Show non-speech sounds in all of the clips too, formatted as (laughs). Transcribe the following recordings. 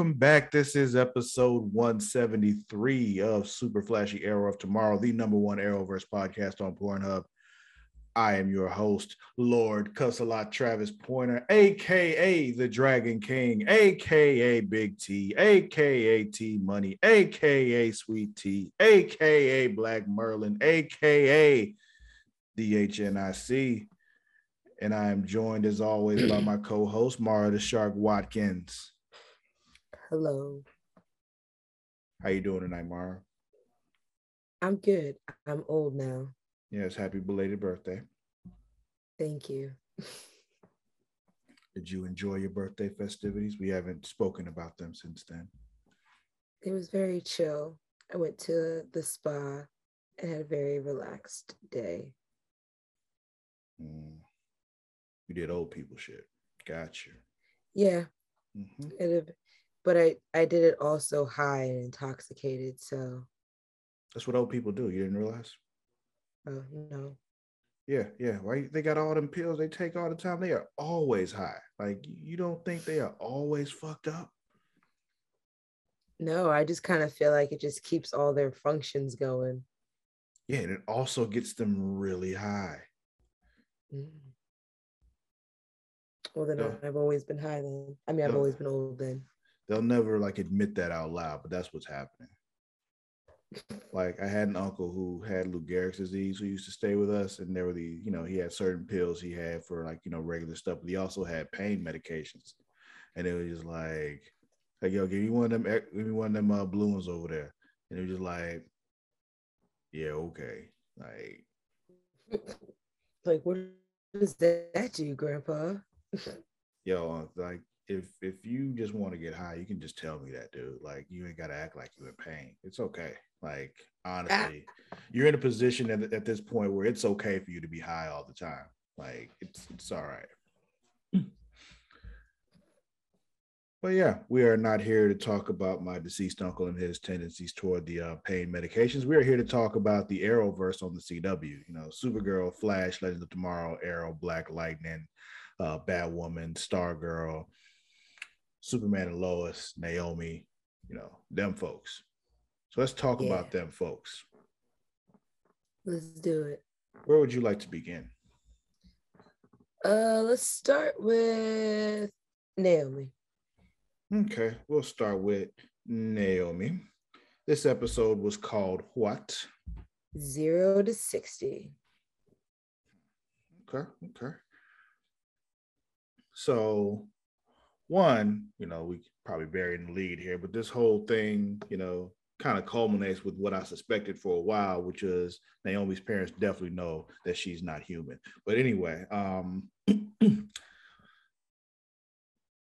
Welcome back. This is episode 173 of Super Flashy Arrow of Tomorrow, the number one Arrowverse podcast on Pornhub. I am your host, Lord Cussalot Travis Pointer, aka the Dragon King, aka Big T, aka T Money, aka Sweet T, aka Black Merlin, aka DHNIC. And I am joined as always by my co-host, Mara the Shark Watkins. Hello. How you doing tonight, Mara? I'm good. I'm old now. Yes, happy belated birthday. Thank you. Did you enjoy your birthday festivities? We haven't spoken about them since then. It was very chill. I went to the spa and had a very relaxed day. Mm. You did old people shit. Gotcha. Yeah. Mm-hmm. It, but I, I did it also high and intoxicated. So, That's what old people do. You didn't realize? oh, no. Yeah, yeah. Why they got all them pills they take all the time? They are always high. Like you don't think they are always fucked up? No, I just kind of feel like it just keeps all their functions going. Yeah, and it also gets them really high. Mm. Well, then. I've always been high then. I mean, I've always been old then. They'll never like admit that out loud, but that's what's happening. Like I had an uncle who had Lou Gehrig's disease who used to stay with us, and there were the you know he had certain pills he had for like you know regular stuff, but he also had pain medications, and it was just like, like yo, give me one of them, ex- give me one of them uh, blue ones over there, and it was just like, yeah, okay, like (laughs) Like, what does that do, you Grandpa? yo, like if if you just want to get high, you can just tell me that, dude. Like you ain't gotta act like you're in pain. It's okay. Like honestly, you're in a position at, at this point where it's okay for you to be high all the time. Like it's it's all right. But yeah, we are not here to talk about my deceased uncle and his tendencies toward the uh, pain medications. We are here to talk about the Arrowverse on the CW. You know, Supergirl, Flash, Legends of Tomorrow, Arrow, Black Lightning, uh, Batwoman, Stargirl, Superman and Lois, Naomi, you know, them folks. So let's talk about them folks. Let's do it. Where would you like to begin? Uh, let's start with Naomi. Okay, we'll start with Naomi. This episode was called What? Zero to sixty. Okay, okay. So, one, you know, we probably bury in the lead here, but this whole thing, you know, kind of culminates with what I suspected for a while, which is Naomi's parents definitely know that she's not human. But anyway, um, (clears throat)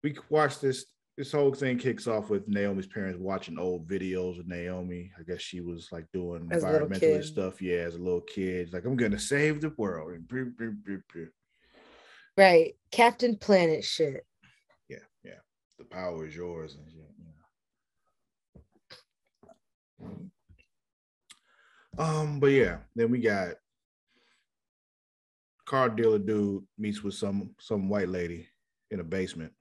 we watched this. This whole thing kicks off with Naomi's parents watching old videos of Naomi. I guess she was like doing As environmentalist stuff. Yeah, as a little kid, like I'm gonna save the world. And. Right. Captain Planet shit. Yeah, yeah. The power is yours and shit. You know. Um, but yeah, then we got car dealer dude meets with some some white lady in a basement,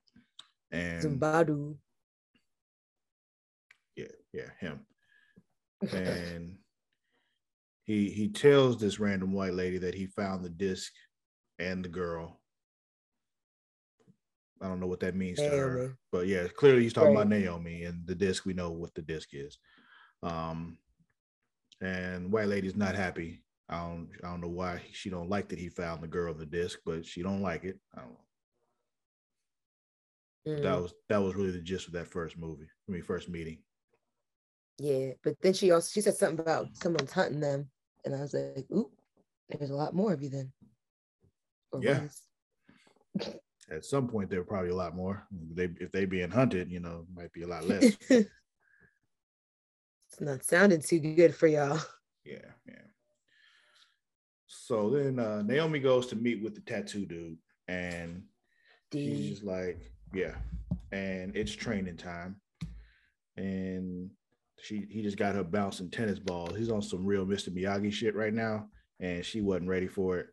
and Zumbado. yeah, yeah, him, and he he tells this random white lady that he found the disc and the girl. I don't know what that means to her, but yeah, clearly he's talking about Naomi and the disc. We know what the disc is. Um, and white lady's not happy. I don't I don't know why she don't like that he found the girl in the disc, but she don't like it. I don't know. Mm, That was that was really the gist of that first movie. I mean, first meeting. yeah. But then she also she said something about someone's hunting them. And I was like, ooh, there's a lot more of you then. Or Yeah. (laughs) At some point, there were probably a lot more. They if they being hunted, you know, might be a lot less. (laughs) it's not sounding too good for y'all. Yeah, yeah. So then uh, Naomi goes to meet with the tattoo dude, and she's D. just like, yeah. And it's training time, and she he just got her bouncing tennis balls. He's on some real Mr. Miyagi shit right now, and she wasn't ready for it.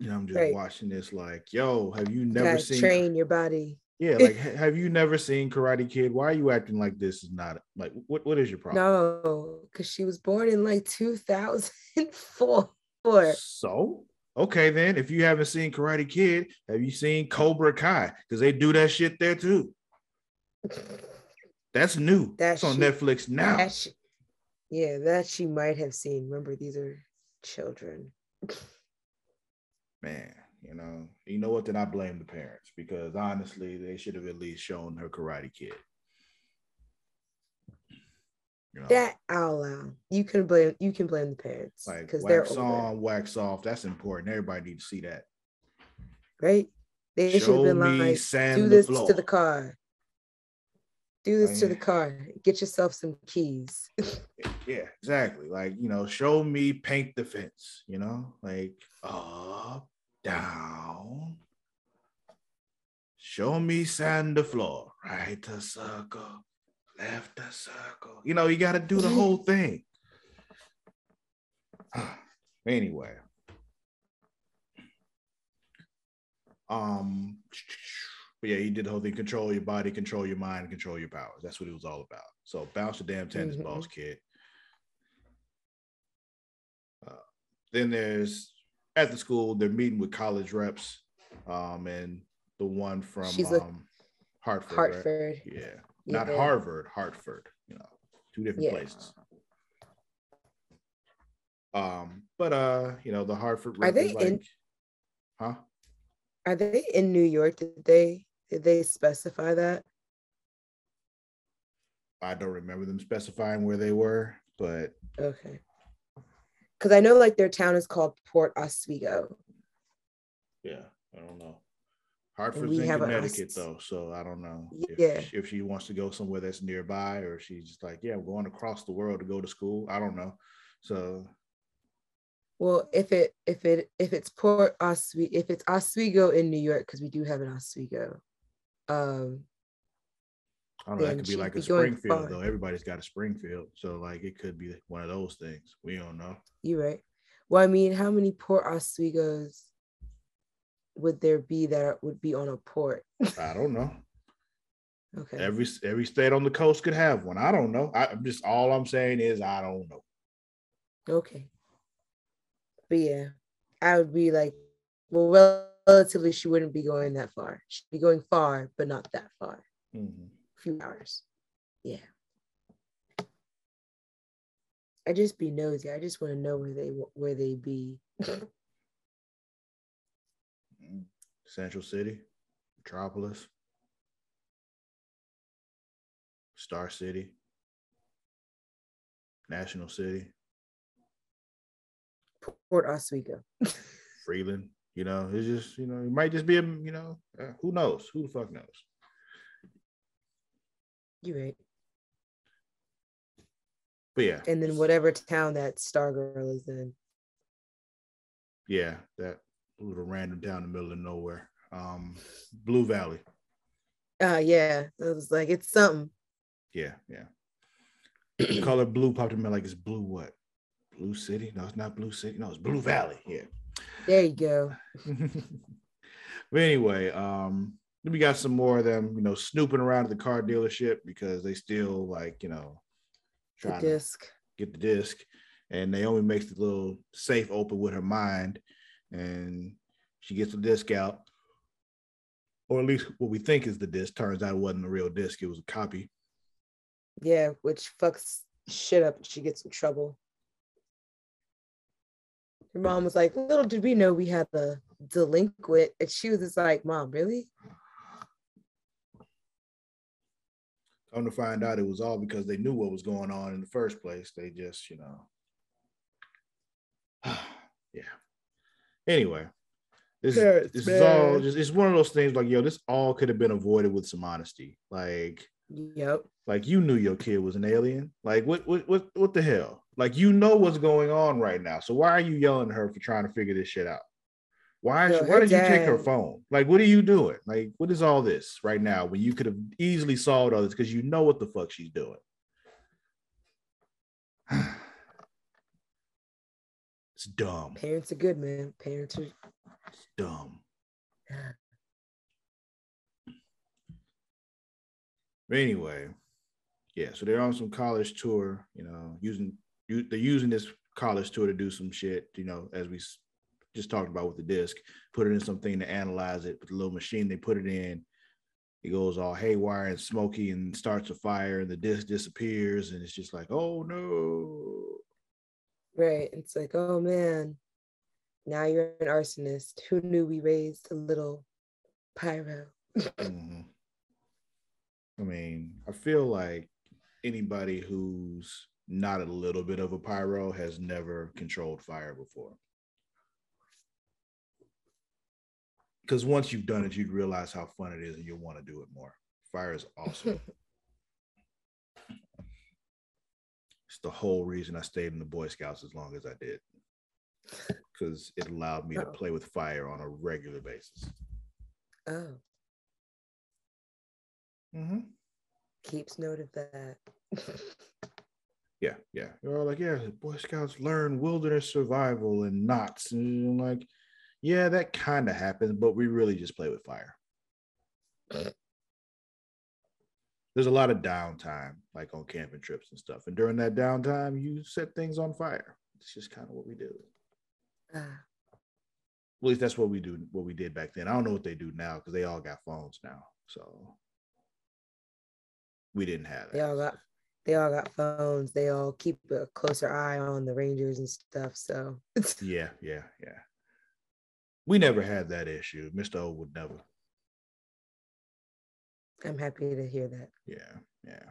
And I'm just Right. watching this like, yo, have you You never gotta seen train your body. Yeah, like have you never seen Karate Kid? Why are you acting like this is not like what what is your problem? No, because she was born in like 2004. So okay, then if you haven't seen Karate Kid, have you seen Cobra Kai? Because they do that shit there too. That's new. That That's on Netflix now. That she, yeah, that she might have seen. Remember, these are children. (laughs) Man, you know, you know what? Then I blame the parents because honestly, they should have at least shown her Karate Kid. You know, That I'll allow. You can blame. You can blame the parents like because they're wax older, on, wax off. That's important. Everybody needs to see that. right? They should have been like, do this floor. to the car. Do this to the car. Get yourself some keys. (laughs) Yeah, exactly. Like, you know, show me paint the fence, you know, like up, down. Show me sand the floor, right a circle, left a circle. You know, you got to do the whole (laughs) thing. (sighs) anyway. Um, (tsk) but yeah, he did the whole thing: control your body, control your mind, control your powers. That's what it was all about. So bounce the damn tennis Mhm. balls, kid. Uh, then there's at the school they're meeting with college reps, um, and the one from She's a- um, Hartford. right? Hartford. Yeah, not Harvard, Hartford. You know, two different Yeah. places. Um, but uh, you know, the Hartford Are they like, in- huh? Are they in New York? Did they did they specify that? I don't remember them specifying where they were, but Okay. Because I know like their town is called Port Oswego. yeah, I don't know. Hartford's in a- Connecticut though, so I don't know if, Yeah. if she wants to go somewhere that's nearby or she's just like, yeah, I'm going across the world to go to school. I don't know. So Well, if it if it if it's Port Oswego, if it's Oswego in New York, because we do have an Oswego. Um, I don't know. That could be like a Springfield far. though. Everybody's got a Springfield, so like it could be one of those things. We don't know. You're right. Well, I mean, how many Port Oswegos would there be that would be on a port? I don't know. (laughs) Okay. Every every state on the coast could have one. I don't know. I, I'm just all I'm saying is I don't know. Okay. But yeah, I would be like, well, rel- relatively, she wouldn't be going that far. She'd be going far, but not that far. Mhm. A few hours. Yeah. I just be nosy. I just want to know where they where they be. Central City, Metropolis, Star City, National City, Port Oswego. Freeland. You know, it's just you know, it might just be a you know, uh, who knows? Who the fuck knows? You right. But yeah, And then whatever town that Stargirl is in. yeah, that little random town in the middle of nowhere. Um, Blue Valley. Uh yeah. It was like it's something. Yeah, yeah. (clears throat) the color blue popped in my like it's blue what? Blue City? No, it's not Blue City. No, it's Blue Valley. Yeah. There you go. (laughs) but anyway, um, then we got some more of them, you know, snooping around at the car dealership because they still like, you know, The trying to get the disc. And Naomi makes the little safe open with her mind, and she gets the disc out, or at least what we think is the disc. Turns out it wasn't a real disc; it was a copy. Yeah, which fucks shit up and she gets in trouble. Her mom was like, Little did we know we had a delinquent. And she was just like, Mom, really? Come to find out, it was all because they knew what was going on in the first place. They just, you know, (sighs) yeah. Anyway, this, Parents, this is all just it's one of those things like, yo, this all could have been avoided with some honesty. Like, Yep. like you knew your kid was an alien. Like, what what what what the hell? Like, you know what's going on right now. So why are you yelling at her for trying to figure this shit out? Why, Yo, why her did you take her phone? Like, what are you doing? Like, what is all this right now when you could have easily solved all this because you know what the fuck she's doing? (sighs) it's dumb. Parents are good, man. Parents are It's dumb. But (sighs) anyway, yeah, so they're on some college tour, you know, using they're using this college tour to do some shit, you know, as we just talked about with the disc, put it in something to analyze it with a little machine they put it in. It goes all haywire and smoky and starts a fire, and the disc disappears, and it's just like, oh no. Right. It's like, oh man, now you're an arsonist. Who knew we raised a little pyro? mm-hmm. I mean, I feel like anybody who's not a little bit of a pyro has never controlled fire before. Because once you've done it, you'd realize how fun it is and you'll want to do it more. Fire is (laughs) awesome. it's the whole reason I stayed in the Boy Scouts as long as I did. Because it allowed me oh. to play with fire on a regular basis. Oh. Mm-hmm. Keeps note of that. (laughs) yeah, yeah. They're all like, yeah, Boy Scouts learn wilderness survival and knots. And I'm like, yeah, that kind of happens, but we really just play with fire. There's a lot of downtime, like on camping trips and stuff. And during that downtime, you set things on fire. It's just kind of what we do. Uh, at least that's what we do, what we did back then. I don't know what they do now because they all got phones now. So we didn't have that. All got they all got phones. They all keep a closer eye on the Rangers and stuff. So (laughs) yeah, yeah, yeah. We never had that issue. Mr. O would never. I'm happy to hear that. Yeah, yeah.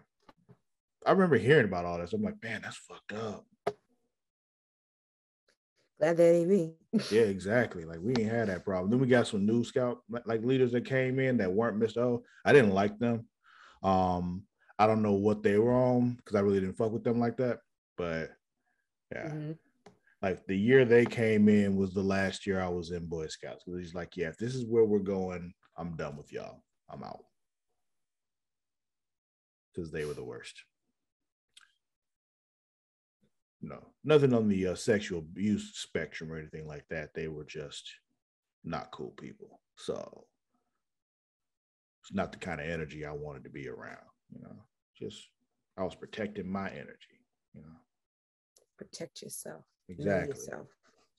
I remember hearing about all this. I'm like, man, that's fucked up. Glad that ain't me. yeah, (laughs) exactly. Like we ain't had that problem. Then we got some new scout like leaders that came in that weren't Mr. O. I didn't like them. Um, I don't know what they were on because I really didn't fuck with them like that. But yeah. Mm-hmm. Like the year they came in was the last year I was in Boy Scouts. Because he's like, yeah, if this is where we're going, I'm done with y'all. I'm out. Because they were the worst. No, nothing on the uh, sexual abuse spectrum or anything like that. They were just not cool people. So it's not the kind of energy I wanted to be around you know, just I was protecting my energy, you know. Protect yourself. Exactly. Yourself.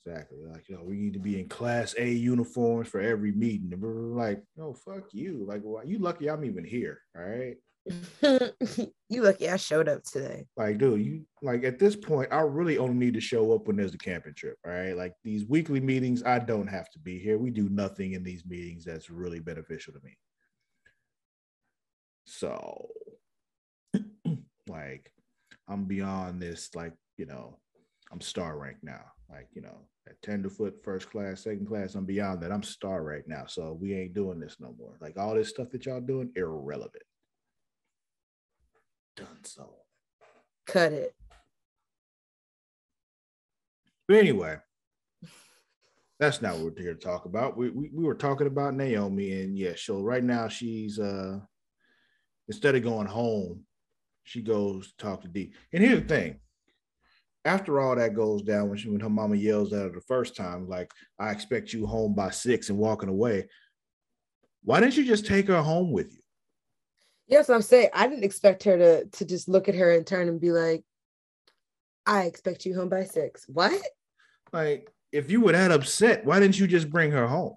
Exactly. Like, you know, we need to be in class A uniforms for every meeting. And we're like, no, fuck you. Like, well, you lucky I'm even here. All right. (laughs) you lucky I showed up today. Like, dude, you like at this point, I really only need to show up when there's a camping trip. All right. Like these weekly meetings, I don't have to be here. We do nothing in these meetings that's really beneficial to me. So, (clears throat) like, I'm beyond this, like, you know, I'm star rank now. Like, you know, at tenderfoot, first class, second class, I'm beyond that. I'm star right now. So we ain't doing this no more. Like all this stuff that y'all doing, irrelevant. Done so. Cut it. But anyway, that's not what we're here to talk about. We, we, we were talking about Naomi, and yeah, so right now she's uh instead of going home, she goes to talk to D. And here's the thing. After all that goes down, when she when her mama yells at her the first time, like, I expect you home by six and walking away. Why didn't you just take her home with you? Yes, I'm saying I didn't expect her to to just look at her and turn and be like, I expect you home by six. What? Like, if you were that upset, why didn't you just bring her home?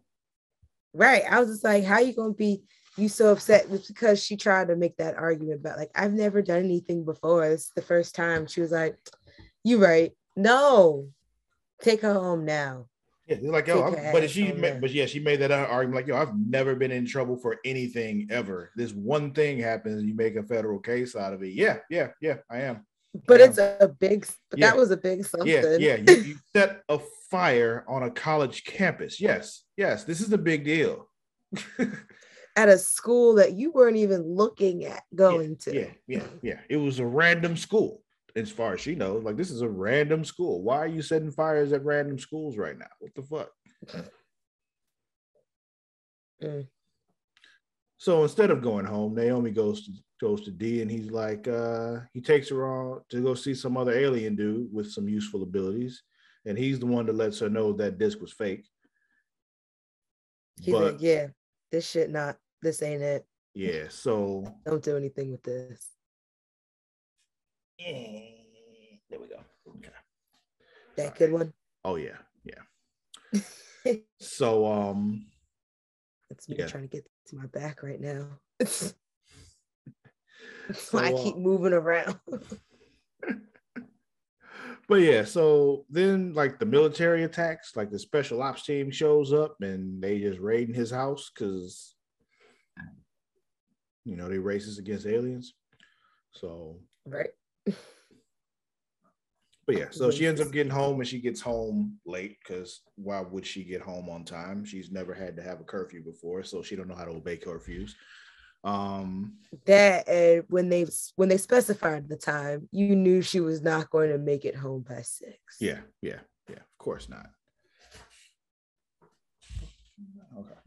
Right. I was just like, how you gonna be you so upset it's because she tried to make that argument about like I've never done anything before. It's the first time. She was like, "You right? No, take her home now." Yeah, like yo, but she, made, but yeah, she made that argument like yo, I've never been in trouble for anything ever. This one thing happens, you make a federal case out of it. Yeah, yeah, yeah, I am. But I it's am. a big. But yeah. that was a big something. Yeah, yeah. You, (laughs) you set a fire on a college campus. Yes, yes, this is a big deal. (laughs) at a school that you weren't even looking at going yeah, to. Yeah, yeah, yeah. It was a random school, as far as she knows. Like this is a random school. Why are you setting fires at random schools right now? What the fuck? Mm. So instead of going home, Naomi goes to goes to D and he's like, uh, he takes her on to go see some other alien dude with some useful abilities. And he's the one that lets her know that disc was fake. He's but, like, yeah, this shit not this ain't it. yeah, so Don't do anything with this. Yeah. there we go. Okay. That good one. Oh yeah, yeah. (laughs) So um It's me Yeah. trying to get to my back right now. (laughs) That's why I So, uh, keep moving around. (laughs) but yeah, so then like the military attacks, like the special ops team shows up and they just raiding his house because you know they racist against aliens. So right. But yeah, so she ends up getting home and she gets home late because why would she get home on time? She's never had to have a curfew before, so she don't know how to obey curfews. Um, That and when they when they specified the time, you knew she was not going to make it home by six. yeah, yeah, yeah, of course not. Okay.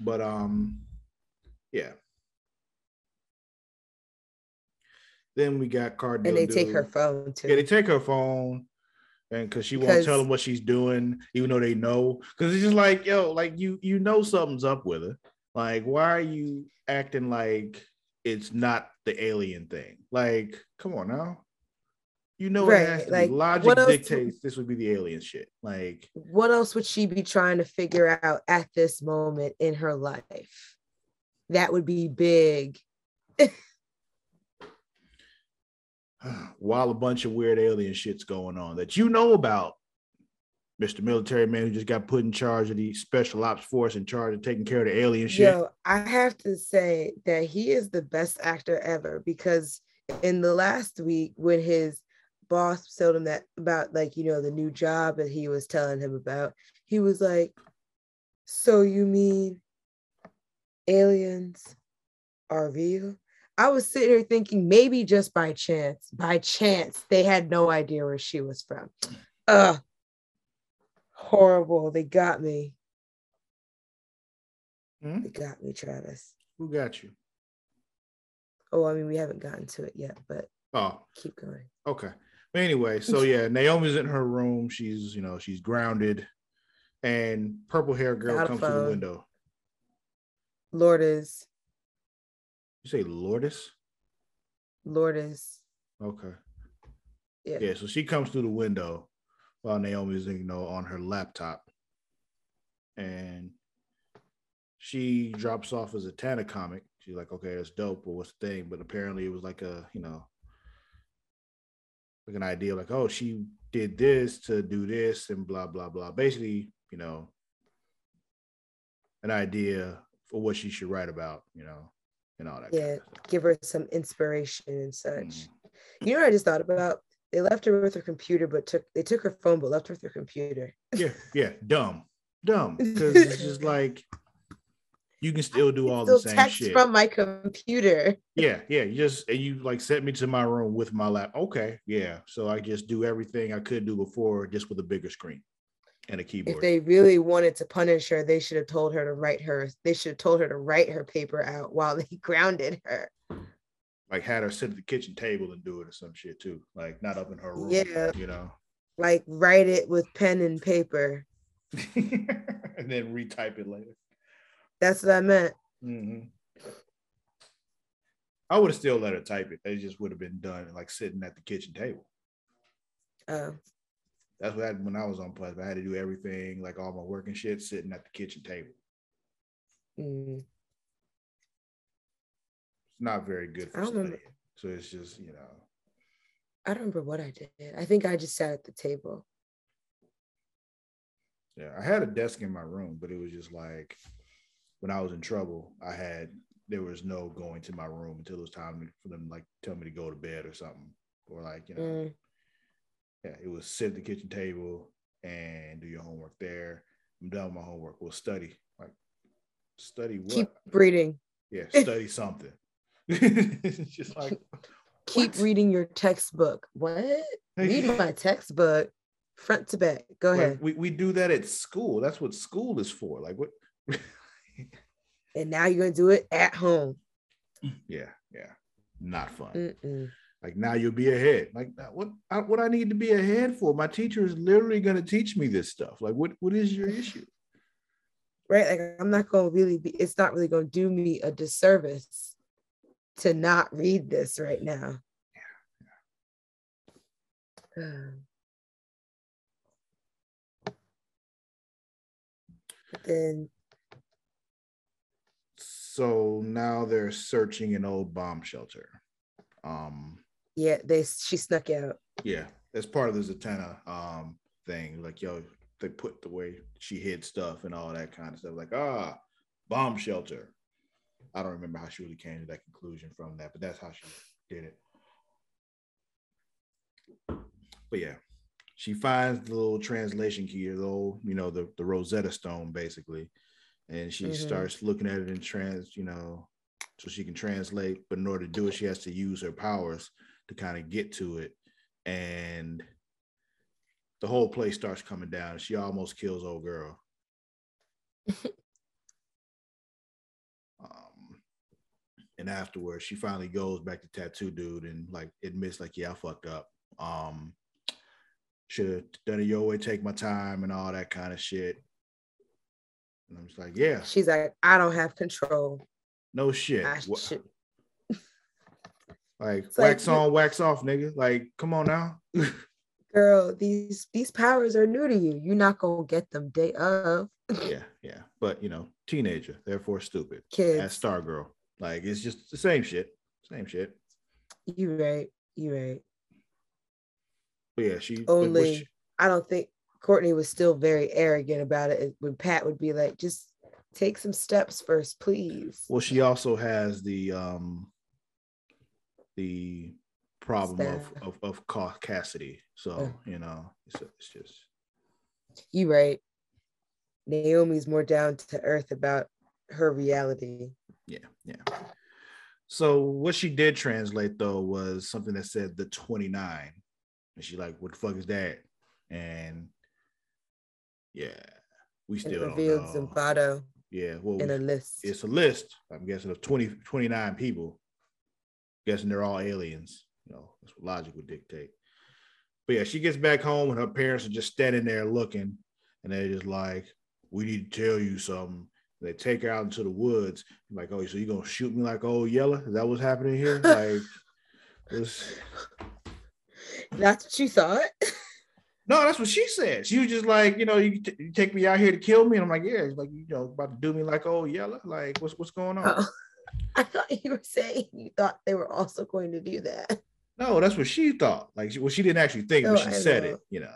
But um, yeah. Then we got Cardinal. And they take her phone too. Yeah, they take her phone, and because she won't tell them what she's doing, even though they know. Because it's just like, yo, like you, you know something's up with her. Like, why are you acting like it's not the alien thing? Like, come on now. You know, Right, like. Logic dictates this would be the alien shit. Like, what else would she be trying to figure out at this moment in her life? That would be big. (laughs) while a bunch of weird alien shit's going on that you know about, Mr. Military Man who just got put in charge of the special ops force in charge of taking care of the alien shit. Yo, I have to say that he is the best actor ever because in the last week when his boss told him that about like you know the new job that he was telling him about, he was like, "So you mean aliens are real?" I was sitting here thinking maybe just by chance, by chance they had no idea where she was from. Ugh, horrible. They got me. Hmm? They got me, Travis. Who got you? Oh, I mean, we haven't gotten to it yet, but Oh, keep going. okay. But anyway, so (laughs) yeah, Naomi's in her room. She's, you know, she's grounded. And purple hair girl a comes through the window. Lourdes, You say Lourdes? Lourdes. Okay. yeah. Yeah, so she comes through the window while Naomi's, you know, on her laptop. And she drops off a Zatanna comic. She's like, okay, that's dope, but what's the thing? But apparently it was like a, you know, like an idea, like, oh, she did this to do this and blah, blah, blah. Basically, you know, an idea for what she should write about, you know, and all that. Yeah, kind of give her some inspiration and such. Mhm. You know what I just thought about? They left her with her computer, but took they took her phone, but left her with her computer. Yeah, yeah, dumb, dumb. Because it's just (laughs) like you can still do all the Still same text shit. from my computer. yeah, yeah. You just and you like sent me to my room with my lap. Okay, yeah. So I just do everything I could do before, just with a bigger screen and a keyboard. If they really wanted to punish her, they should have told her to write her. They should have told her to write her paper out while they (laughs) grounded her. like had her sit at the kitchen table and do it or some shit too. Like not up in her room. Yeah. you know. Like write it with pen and paper. (laughs) and then retype it later. That's what I meant. Mhm. I would have still let her type it. It just would have been done like sitting at the kitchen table. Oh, That's what happened when I was on plus. I had to do everything, like all my work and shit, sitting at the kitchen table. mm. It's not very good I for studying. So it's just, you know, I don't remember what I did. I think I just sat at the table. yeah. I had a desk in my room, but it was just like when I was in trouble, I had there was no going to my room until it was time for them like tell me to go to bed or something. Or like, you know, Mm. Yeah, it was sit at the kitchen table and do your homework there. I'm done with my homework. We'll study. Like study what? Keep reading. yeah, (laughs) study something. It's (laughs) just like Keep What? reading your textbook. What? Read my textbook front to back. Go Like, ahead. we, we do that at school. That's what school is for. Like what? (laughs) And now you're gonna do it at home. yeah, yeah, not fun. Mm-mm. Like now you'll be ahead. Like what? I, what I need to be ahead for? My teacher is literally going to teach me this stuff. Like what? What is your issue? right? Like I'm not going to really be. It's not really going to do me a disservice to not read this right now. Yeah. (sighs) But then so now they're searching an old bomb shelter. Um yeah, they she snuck out. Yeah, as part of the Zatanna um thing. Like, yo, they put the way she hid stuff and all that kind of stuff. Like, ah, bomb shelter. I don't remember how she really came to that conclusion from that, but that's how she did it. But yeah, she finds the little translation key, the little, you know, the, the Rosetta Stone basically. And she mm-hmm. starts looking at it in trans, you know, so she can translate. But in order to do it, she has to use her powers to kind of get to it. And the whole place starts coming down. She almost kills old girl. um, and afterwards, she finally goes back to tattoo dude and like admits like, yeah, I fucked up. Um, should have done it your way, take my time and all that kind of shit. And I'm just like, yeah. She's like, I don't have control. No shit. should... like it's wax like, on, wax off, nigga. Like, come on now. (laughs) Girl, these these powers are new to you. You're not gonna get them day of. yeah, yeah. But you know, teenager, therefore stupid. Kids. As Stargirl. Like it's just the same shit. Same shit. You right. You right. But yeah, she only. She, I don't think Courtney was still very arrogant about it. When Pat would be like, "Just take some steps first, please." Well, she also has the um the problem of, of of Cassidy. So you know, it's, it's just. You right. Naomi's more down to earth about her reality. Yeah, yeah. So what she did translate though was something that said the 29 and she like, what the fuck is that? And yeah, we still don't know. Zumbado yeah, well, in a list. It's a list. I'm guessing of 20, 29 people. Guessing they're all aliens. You know, that's what logic would dictate. But yeah, she gets back home and her parents are just standing there looking, and they're just like, "We need to tell you something." They take her out into the woods. I'm like, "Oh, so you gonna shoot me like old Yeller? Is that what's happening here?" (laughs) Like, this. That's what you thought. No, that's what she said. She was just like, you know, you, t- you, take me out here to kill me, and I'm like, yeah, it's like you know, about to do me like oh Yeller. Like, what's what's going on? Oh, (laughs) I thought you were saying you thought they were also going to do that. No, that's what she thought. Like, well, she didn't actually think, oh, but she I said know. it. You know,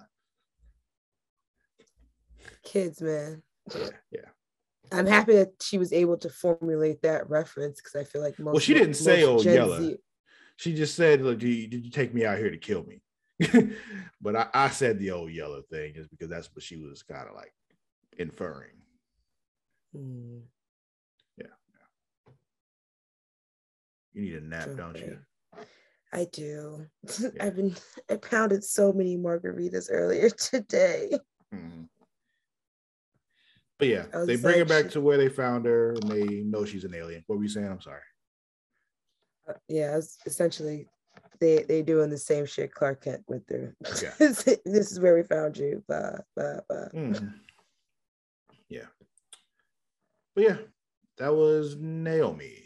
kids, man. Yeah, yeah. I'm happy that she was able to formulate that reference because I feel like most. Well, she didn't say "Oh Yeller." Z- she just said, "Look, did you, did you take me out here to kill me?" (laughs) but I, I, said the old yellow thing just because that's what she was kind of like inferring. Mm. Yeah, yeah. You need a nap, okay. don't you? I do. (laughs) Yeah. I've been I pounded so many margaritas earlier (laughs) today. Mm-hmm. But yeah, they bring her back she... to where they found her and they know she's an alien. What were you saying? I'm sorry. Uh, yeah, essentially they they doing the same shit Clark Kent went through. Yeah. (laughs) this is where we found you. Blah blah blah. Mm. Yeah. But yeah, that was Naomi.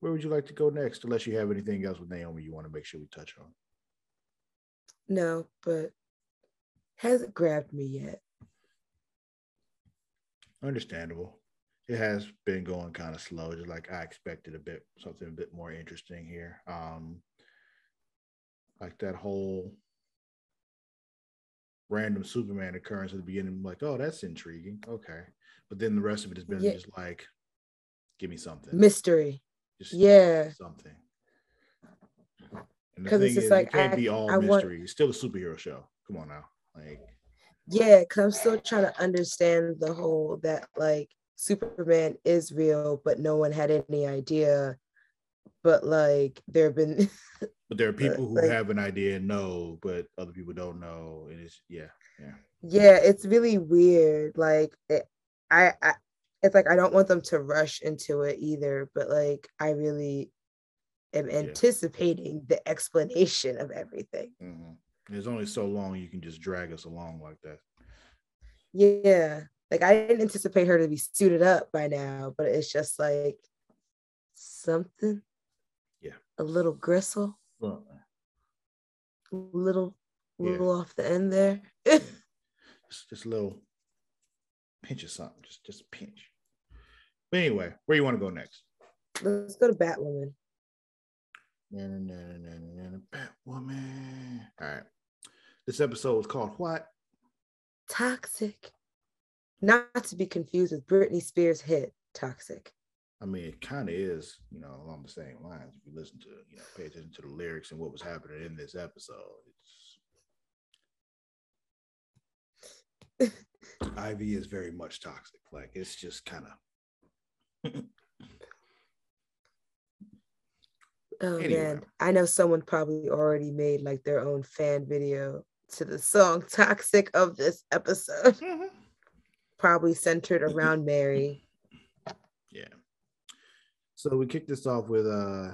Where would you like to go next? Unless you have anything else with Naomi you want to make sure we touch on. No, but hasn't grabbed me yet. Understandable it has been going kind of slow, just like I expected a bit something a bit more interesting here. Um, like that whole random Superman occurrence at the beginning, I'm like, oh, that's intriguing. Okay. But then the rest of it has been yeah. just like, give me something. Mystery. Just yeah. Something. Because it's just is, like it can't I, be all I mystery. Want... It's still a superhero show. Come on now. Like yeah, because I'm still trying to understand the whole that like Superman is real, but no one had any idea. But like there have been (laughs) But there are people who like, have an idea and know, but other people don't know. And it's yeah, yeah. Yeah, it's really weird. Like it, I, I it's like I don't want them to rush into it either, but like I really am anticipating yeah. the explanation of everything. Mm-hmm. There's only so long you can just drag us along like that. Yeah. Like I didn't anticipate her to be suited up by now, but it's just like something. Yeah. A little gristle. Well, Little Yeah. little off the end there. (laughs) just, just a little pinch of something, just just a pinch. But anyway, where you want to go next? Let's go to Batwoman. Na, na, na, Batwoman. All right. This episode was called what? Toxic. Not to be confused with Britney Spears' hit Toxic. I mean, it kind of is, you know, along the same lines. If you listen to, you know, pay attention to the lyrics and what was happening in this episode. It's (laughs) Ivy is very much toxic. Like it's just kind of (laughs) Oh Anyway. man, I know someone probably already made like their own fan video to the song (laughs) Toxic of this episode, (laughs) probably centered around Mary. Yeah. So we kicked this off with uh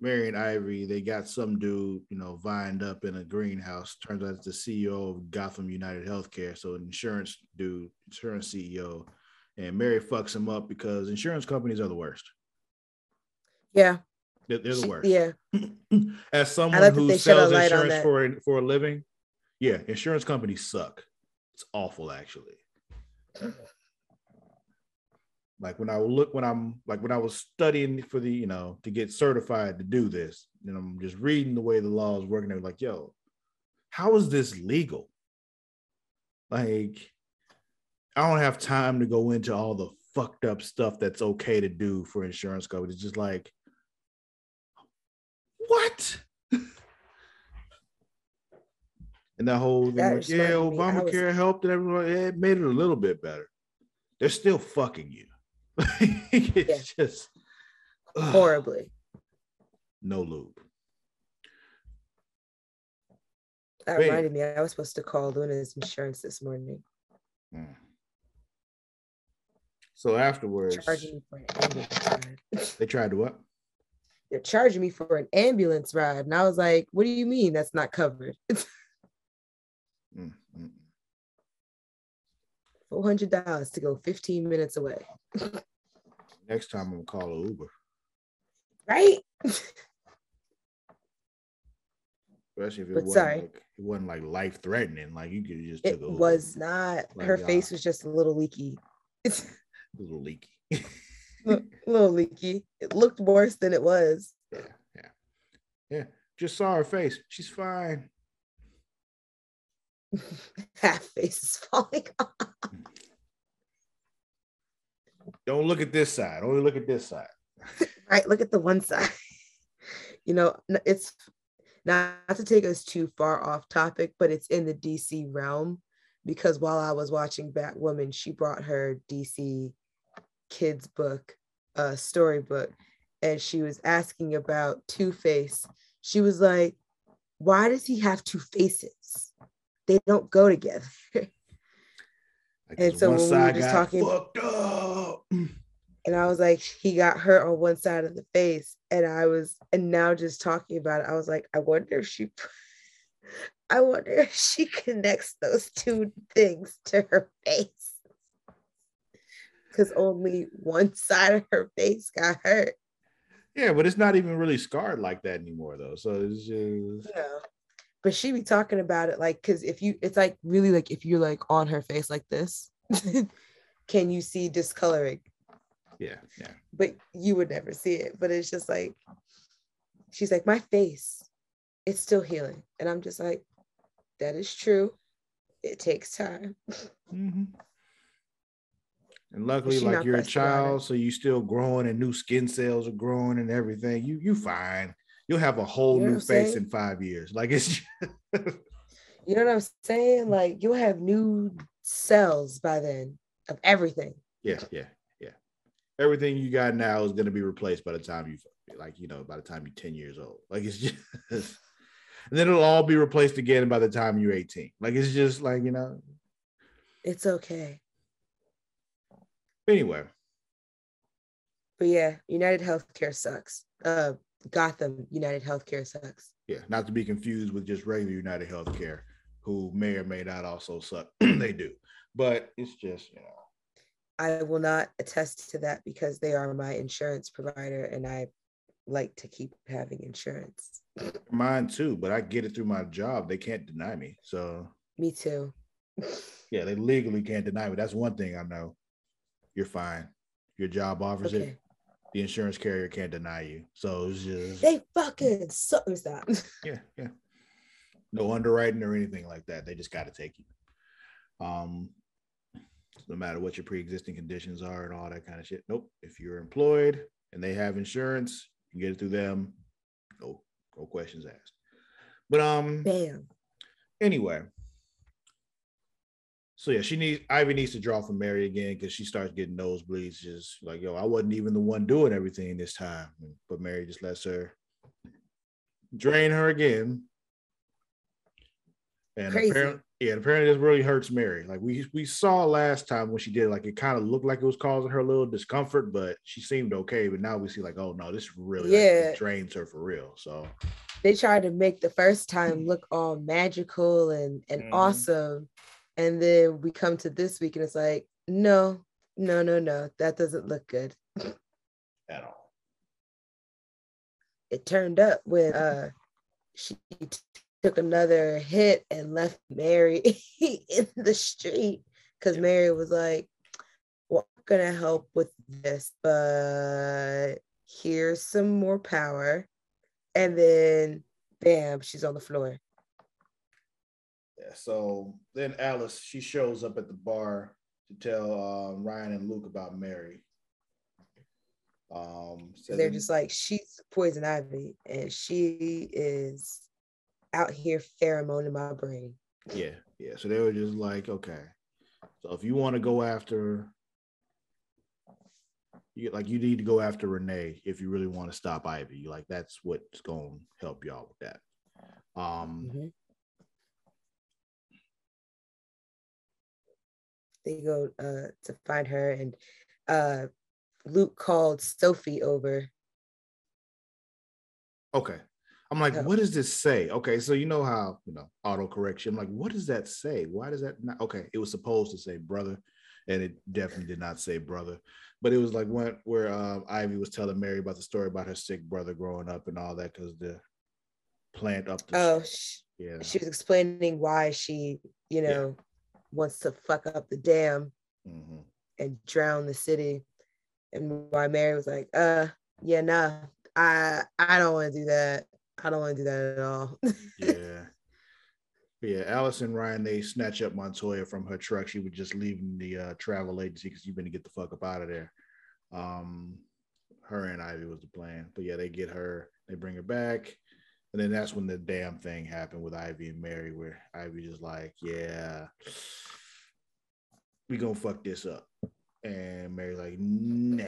Mary and Ivory. They got some dude, you know, vined up in a greenhouse. Turns out it's the CEO of Gotham United Healthcare. So an insurance dude, insurance CEO. And Mary fucks him up because insurance companies are the worst. Yeah. They're, they're the worst. Yeah. (clears throat) As someone like who a sells insurance for for a living, yeah, insurance companies suck. It's awful, actually. Like when I look when I'm like when I was studying for the you know to get certified to do this, and I'm just reading the way the law is working. I'm like, yo, how is this legal? Like, I don't have time to go into all the fucked up stuff that's okay to do for insurance companies. It's just like, what? (laughs) and that whole thing, That like, yeah, I was- Obamacare helped and everyone, yeah, it made it a little bit better. They're still fucking you. (laughs) it's just ugh, Horribly. no loop. That Man. reminded me, I was supposed to call Luna's insurance this morning, Mm. So afterwards, charging me for an ambulance ride. (laughs) they tried to what? They're charging me for an ambulance ride. And I was like, what do you mean that's not covered? (laughs) Mm, mm, $400 to go 15 minutes away. (laughs) Next time I'm gonna call a Uber, Right? especially if it But wasn't sorry. like it wasn't like life threatening. Like you could just It took a Uber. was not. Like, Her face was just a little leaky. A little leaky. (laughs) a little leaky. It looked worse than it was. yeah, yeah, yeah. Just saw her face. She's fine. (laughs) Half face is falling (laughs) off. Don't look at this side. Only look at this side. Right. Look at the one side. You know, it's not to take us too far off topic, but it's in the DC realm because while I was watching Batwoman, she brought her DC kids book, uh, storybook, and she was asking about Two Face. She was like, "Why does he have two faces? They don't go together." (laughs) and so when we were just talking- fucked up. (clears throat) and I was like, he got hurt on one side of the face, and I was, and now just talking about it, I was like, I wonder if she, (laughs) I wonder if she connects those two things to her face, because only one side of her face got hurt. Yeah, but it's not even really scarred like that anymore, though. So it's just know, but she be talking about it like, because if you, it's like really like if you're like on her face like this, (laughs) can you see discoloring? yeah, yeah. but you would never see it. But it's just like, she's like, my face, it's still healing. And I'm just like, that is true. It takes time. Mhm. And luckily, she like you're a child, so you're still growing and new skin cells are growing and everything. You you fine. You'll have a whole You know new face in five years. Like it's (laughs) You know what I'm saying? Like you'll have new cells by then of everything. yeah, yeah, yeah. Everything you got now is gonna be replaced by the time you like, you know, by the time you're 10 years old. Like it's (laughs) just and then it'll all be replaced again by the time you're 18. Like it's just like, you know. It's okay. Anyway, But yeah, United Healthcare sucks. Uh Gotham United Healthcare sucks. yeah, not to be confused with just regular United Healthcare. who may or may not also suck. (clears throat) they do, but it's just you know. I will not attest to that because they are my insurance provider, and I like to keep having insurance. Mine too, but I get it through my job. They can't deny me. So me too. (laughs) yeah, they legally can't deny me. That's one thing I know. You're fine. Your job offers okay. it. The insurance carrier can't deny you. So it's just they fucking suck. Stop. (laughs) Yeah, yeah. No underwriting or anything like that. They just got to take you. Um, no matter what your pre-existing conditions are and all that kind of shit. Nope. If you're employed and they have insurance, you can get it through them. No, no questions asked. But um, bam. Anyway, so yeah, she needs Ivy needs to draw from Mary again because she starts getting nosebleeds. Just like yo, I wasn't even the one doing everything this time, but Mary just lets her drain her again. And Crazy. apparently, yeah, apparently this really hurts Mary. Like we we saw last time when she did, like it kind of looked like it was causing her a little discomfort, but she seemed okay. But now we see like, oh no, this really yeah. like, drains her for real. So they tried to make the first time look all magical and and mm-hmm. awesome and then we come to this week and it's like, no, no, no, no, that doesn't look good at all. It turned up when uh she took another hit and left Mary (laughs) in the street because. Mary was like, Well, I'm gonna help with this, but here's some more power. And then bam, she's on the floor. So then Alice, she shows up at the bar to tell uh, Ryan and Luke about Mary. Um, so they're just like she's poison ivy, and she is out here pheromone my brain. Yeah, yeah. So they were just like, okay, so if you want to go after, you like you need to go after Renee if you really want to stop Ivy. Like that's what's going to help y'all with that. Um, mm-hmm. They go uh, to find her, and uh, Luke called Sophie over. Okay. I'm like, oh. what does this say? Okay, so you know how you know auto correction. I'm like, what does that say? Why does that not? Okay, it was supposed to say brother, and it definitely did not say brother. But it was like when where um, Ivy was telling Mary about the story about her sick brother growing up and all that because the plant up. The oh, she, yeah. She was explaining why she, you know, wants to fuck up the dam mm-hmm. and drown the city. And why Mary was like, uh, yeah, nah, I I don't want to do that. I don't want to do that at all. (laughs) yeah. Yeah, Alice and Ryan, they snatch up Montoya from her truck. She was just leaving the uh, travel agency because you've been to get the fuck up out of there. Um, her and Ivy was the plan. But yeah, they get her, they bring her back. And then that's when the damn thing happened with Ivy and Mary, where Ivy just like, yeah, we gonna fuck this up. And Mary's like, nah.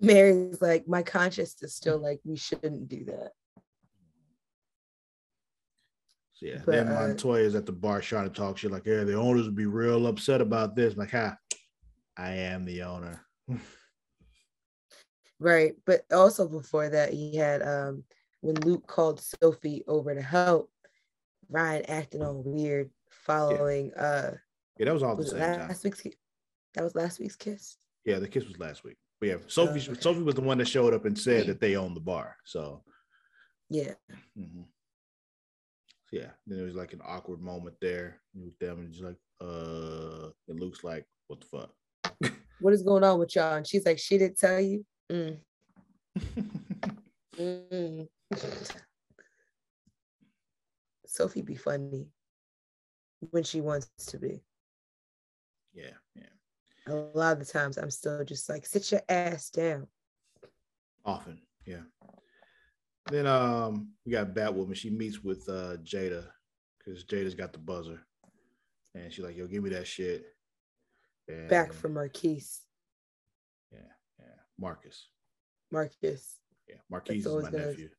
Mary's like, my conscience is still like, we shouldn't do that. So yeah, but, then uh, Montoya is at the bar trying to talk shit like, yeah, the owners would be real upset about this. I'm like, ha, I am the owner. (laughs) right. But also before that, he had um when Luke called Sophie over to help, Ryan acting all weird following yeah. uh yeah, that was all was the same last time. Week's, that was last week's kiss. Yeah, the kiss was last week. But yeah, Sophie uh, Sophie was the one that showed up and said that they own the bar. So yeah. Mm-hmm. So, yeah. Then there was like an awkward moment there with them and just like, uh it looks like, what the fuck? (laughs) what is going on with y'all? And she's like, she didn't tell you. Mm. (laughs) mm. Sophie be funny when she wants to be. Yeah, yeah. A lot of the times I'm still just like, sit your ass down. Often, yeah. Then um we got Batwoman. She meets with uh Jada because Jada's got the buzzer. And she's like, yo, give me that shit. And, Back from Marquise. Yeah, yeah. Marcus. Marcus. Yeah, Marquise is my nephew.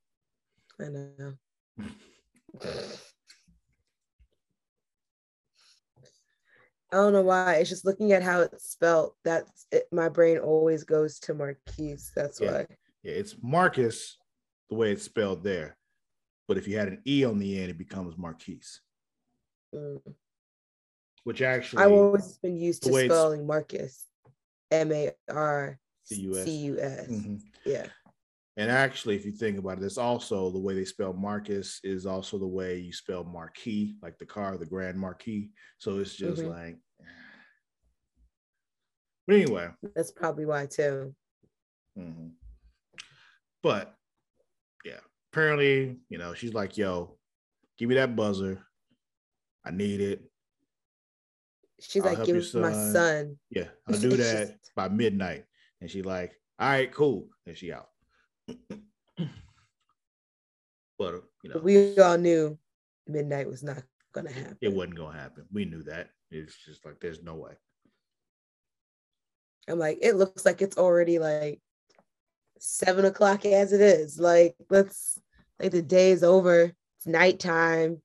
I know. (laughs) I don't know why. It's just looking at how it's spelled. That's it, my brain always goes to Marquise. That's yeah. why. Yeah, it's Marcus the way it's spelled there. But if you had an E on the end, it becomes Marquise. Mm. which actually I've always been used to spelling Marcus, M A R C. U S. Mhm. Yeah. And actually, if you think about it, it's also the way they spell Marcus is also the way you spell Marquis, like the car, the Grand Marquis. So it's just Mhm. like. (sighs) But anyway, That's probably why too. mhm. but yeah, apparently, you know, she's like, "Yo, give me that buzzer. I need it. She's I'll like, give to my son." son. Yeah, (laughs) I'll do that by midnight." And she like, "All right, cool," and she out. But you know, we all knew midnight was not gonna happen. it wasn't gonna happen. We knew that. It's just like there's no way. I'm like, it looks like it's already like seven o'clock as it is. Like, let's like the day is over. It's nighttime.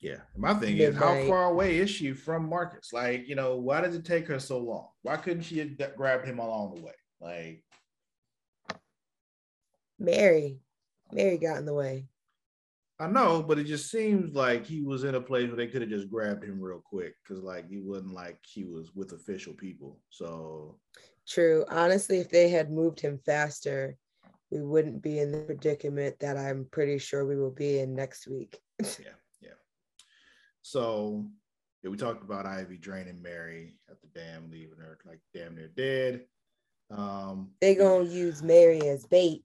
Yeah. My thing is, how far away is she from Marcus? Like, you know, why does it take her so long? Why couldn't she have grabbed him along the way? Like, Mary, Mary got in the way. I know, but it just seems like he was in a place where they could have just grabbed him real quick because, like, he wasn't like he was with official people. So, True. Honestly, if they had moved him faster, we wouldn't be in the predicament that I'm pretty sure we will be in next week. (laughs) yeah, yeah. So, yeah, we talked about Ivy draining Mary at the dam, leaving her like damn near dead. Um, They gonna use Mary as bait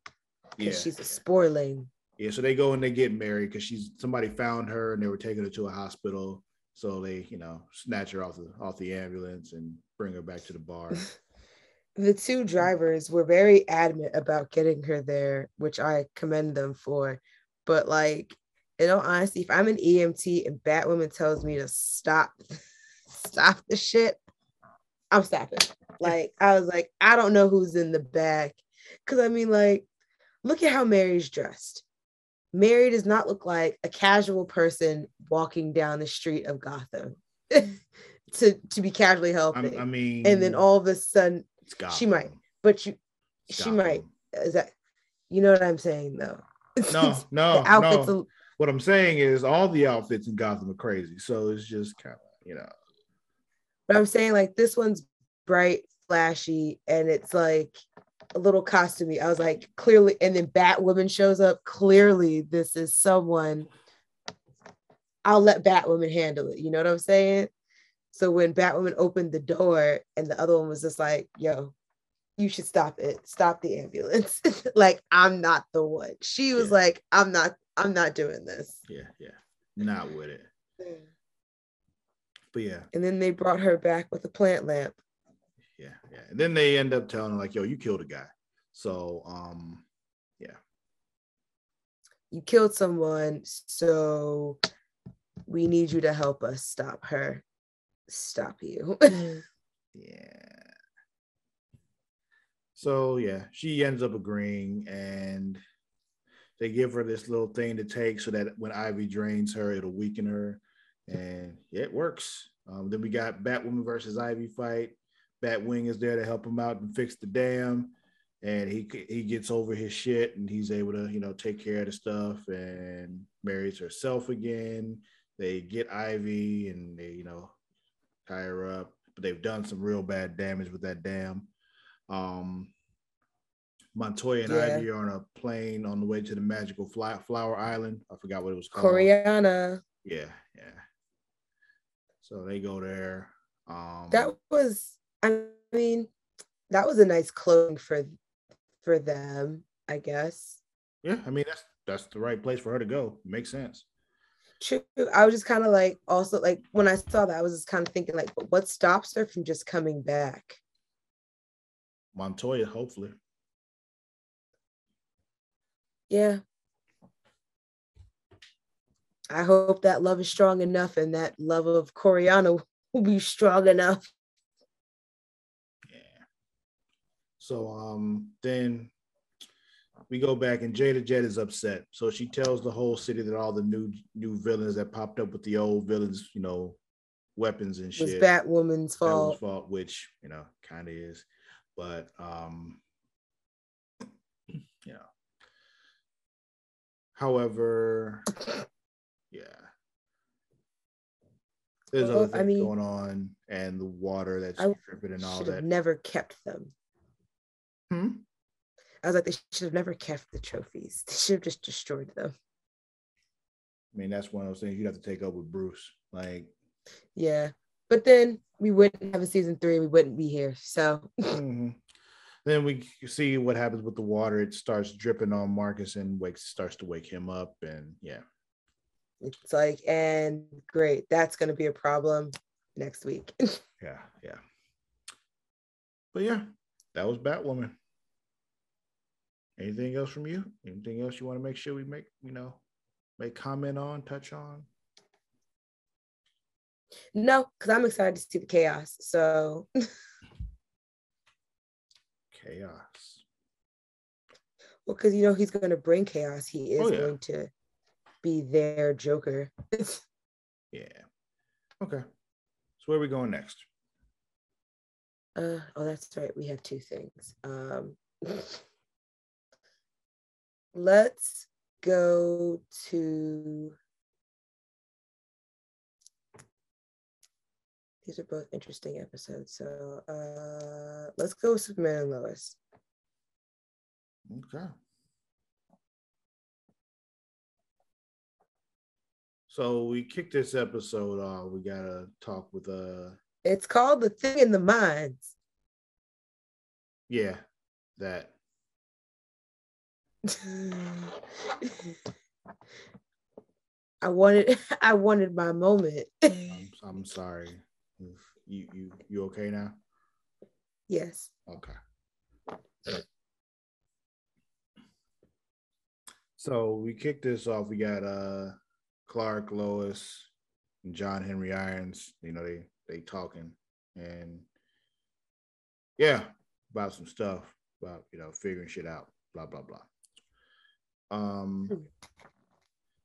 yeah, she's a spoiling. Yeah, so they go and they get married because she's somebody found her and they were taking her to a hospital. So they, you know, snatch her off the off the ambulance and bring her back to the bar. (laughs) The two drivers were very adamant about getting her there, which I commend them for. But like, in all honesty, if I'm an EMT and Batwoman tells me to stop, (laughs) stop the shit, I'm stopping. Like, I was like, I don't know who's in the back. Cause I mean, like, look at how Mary's dressed. Mary does not look like a casual person walking down the street of Gotham (laughs) to, to be casually helping. I, I mean, and then all of a sudden, she might. but you, It's she Gotham. might. Is that, you know what I'm saying though? (laughs) No, no, outfits. no. What I'm saying is all the outfits in Gotham are crazy. So it's just kind of, you know, But I'm saying like this one's bright, flashy, and it's like a little costumey. I was like, clearly, and then Batwoman shows up. Clearly, this is someone. I'll let Batwoman handle it. You know what I'm saying? So when Batwoman opened the door and the other one was just like, yo, you should stop it. Stop the ambulance. (laughs) like, I'm not the one. She was Yeah. like, I'm not, I'm not doing this. yeah, yeah, not with it. But yeah, And then they brought her back with a plant lamp. Yeah, yeah. And then they end up telling her like, "Yo, you killed a guy." So, um, yeah. you killed someone, so we need you to help us stop her. Stop you. (laughs) Yeah. So yeah, she ends up agreeing, and they give her this little thing to take so that when Ivy drains her, it'll weaken her, and yeah, it works. Um, then we got Batwoman versus Ivy fight. Batwing is there to help him out and fix the dam, and he he gets over his shit, and he's able to you know take care of the stuff, and marries herself again. They get Ivy, and they you know tie her up but they've done some real bad damage with that dam. Um, Montoya and Yeah. Ivy are on a plane on the way to the magical fly, flower island. I forgot what it was called. Coryana. Yeah, yeah. So they go there. Um, That was, I mean, that was a nice clothing for for them, I guess. yeah, I mean that's that's the right place for her to go. Makes sense. True. I was just kind of like also like when I saw that, I was just kind of thinking like, what stops her from just coming back? Montoya, hopefully. Yeah. I hope that love is strong enough and that love of Coryana (laughs) will be strong enough. Yeah. So um then we go back and Jada Jet is upset. So she tells the whole city that all the new new villains that popped up with the old villains, you know, weapons and shit. Batwoman's That was fault. fault, which you know, kind of is. But um you know. However, yeah. There's Well, other things I mean- going on, and the water that's dripping and all that. never kept them. Hmm? I was like, they should have never kept the trophies. They should have just destroyed them. I mean, that's one of those things you have to take up with Bruce. Like, Yeah. But then we wouldn't have a season three. We wouldn't be here. So (laughs) mhm. then we see what happens with the water. It starts dripping on Marcus and wakes starts to wake him up, and yeah, it's like, and great. That's going to be a problem next week. (laughs) yeah, yeah. But yeah, that was Batwoman. Anything else from you? Anything else you want to make sure we make, you know, make comment on, touch on? no, because I'm excited to see the chaos. So Chaos. well, because you know he's going to bring chaos. He is Oh, yeah. going to be their Joker. (laughs) Yeah. Okay. So where are we going next? Uh, oh, that's right. We have two things. Um, (laughs) let's go to. These are both interesting episodes. So uh, let's go with Superman and Lois. Okay. So we kicked this episode off. We gotta talk with uh It's called The Thing in the mines. yeah, that (laughs) I wanted (laughs) I wanted my moment. I'm, I'm sorry. You you you okay now? yes. Okay. So we kicked this off. We got uh Clark, Lois, and John Henry Irons. You know, they they talking and yeah, about some stuff, about you know, figuring shit out, blah blah blah. Um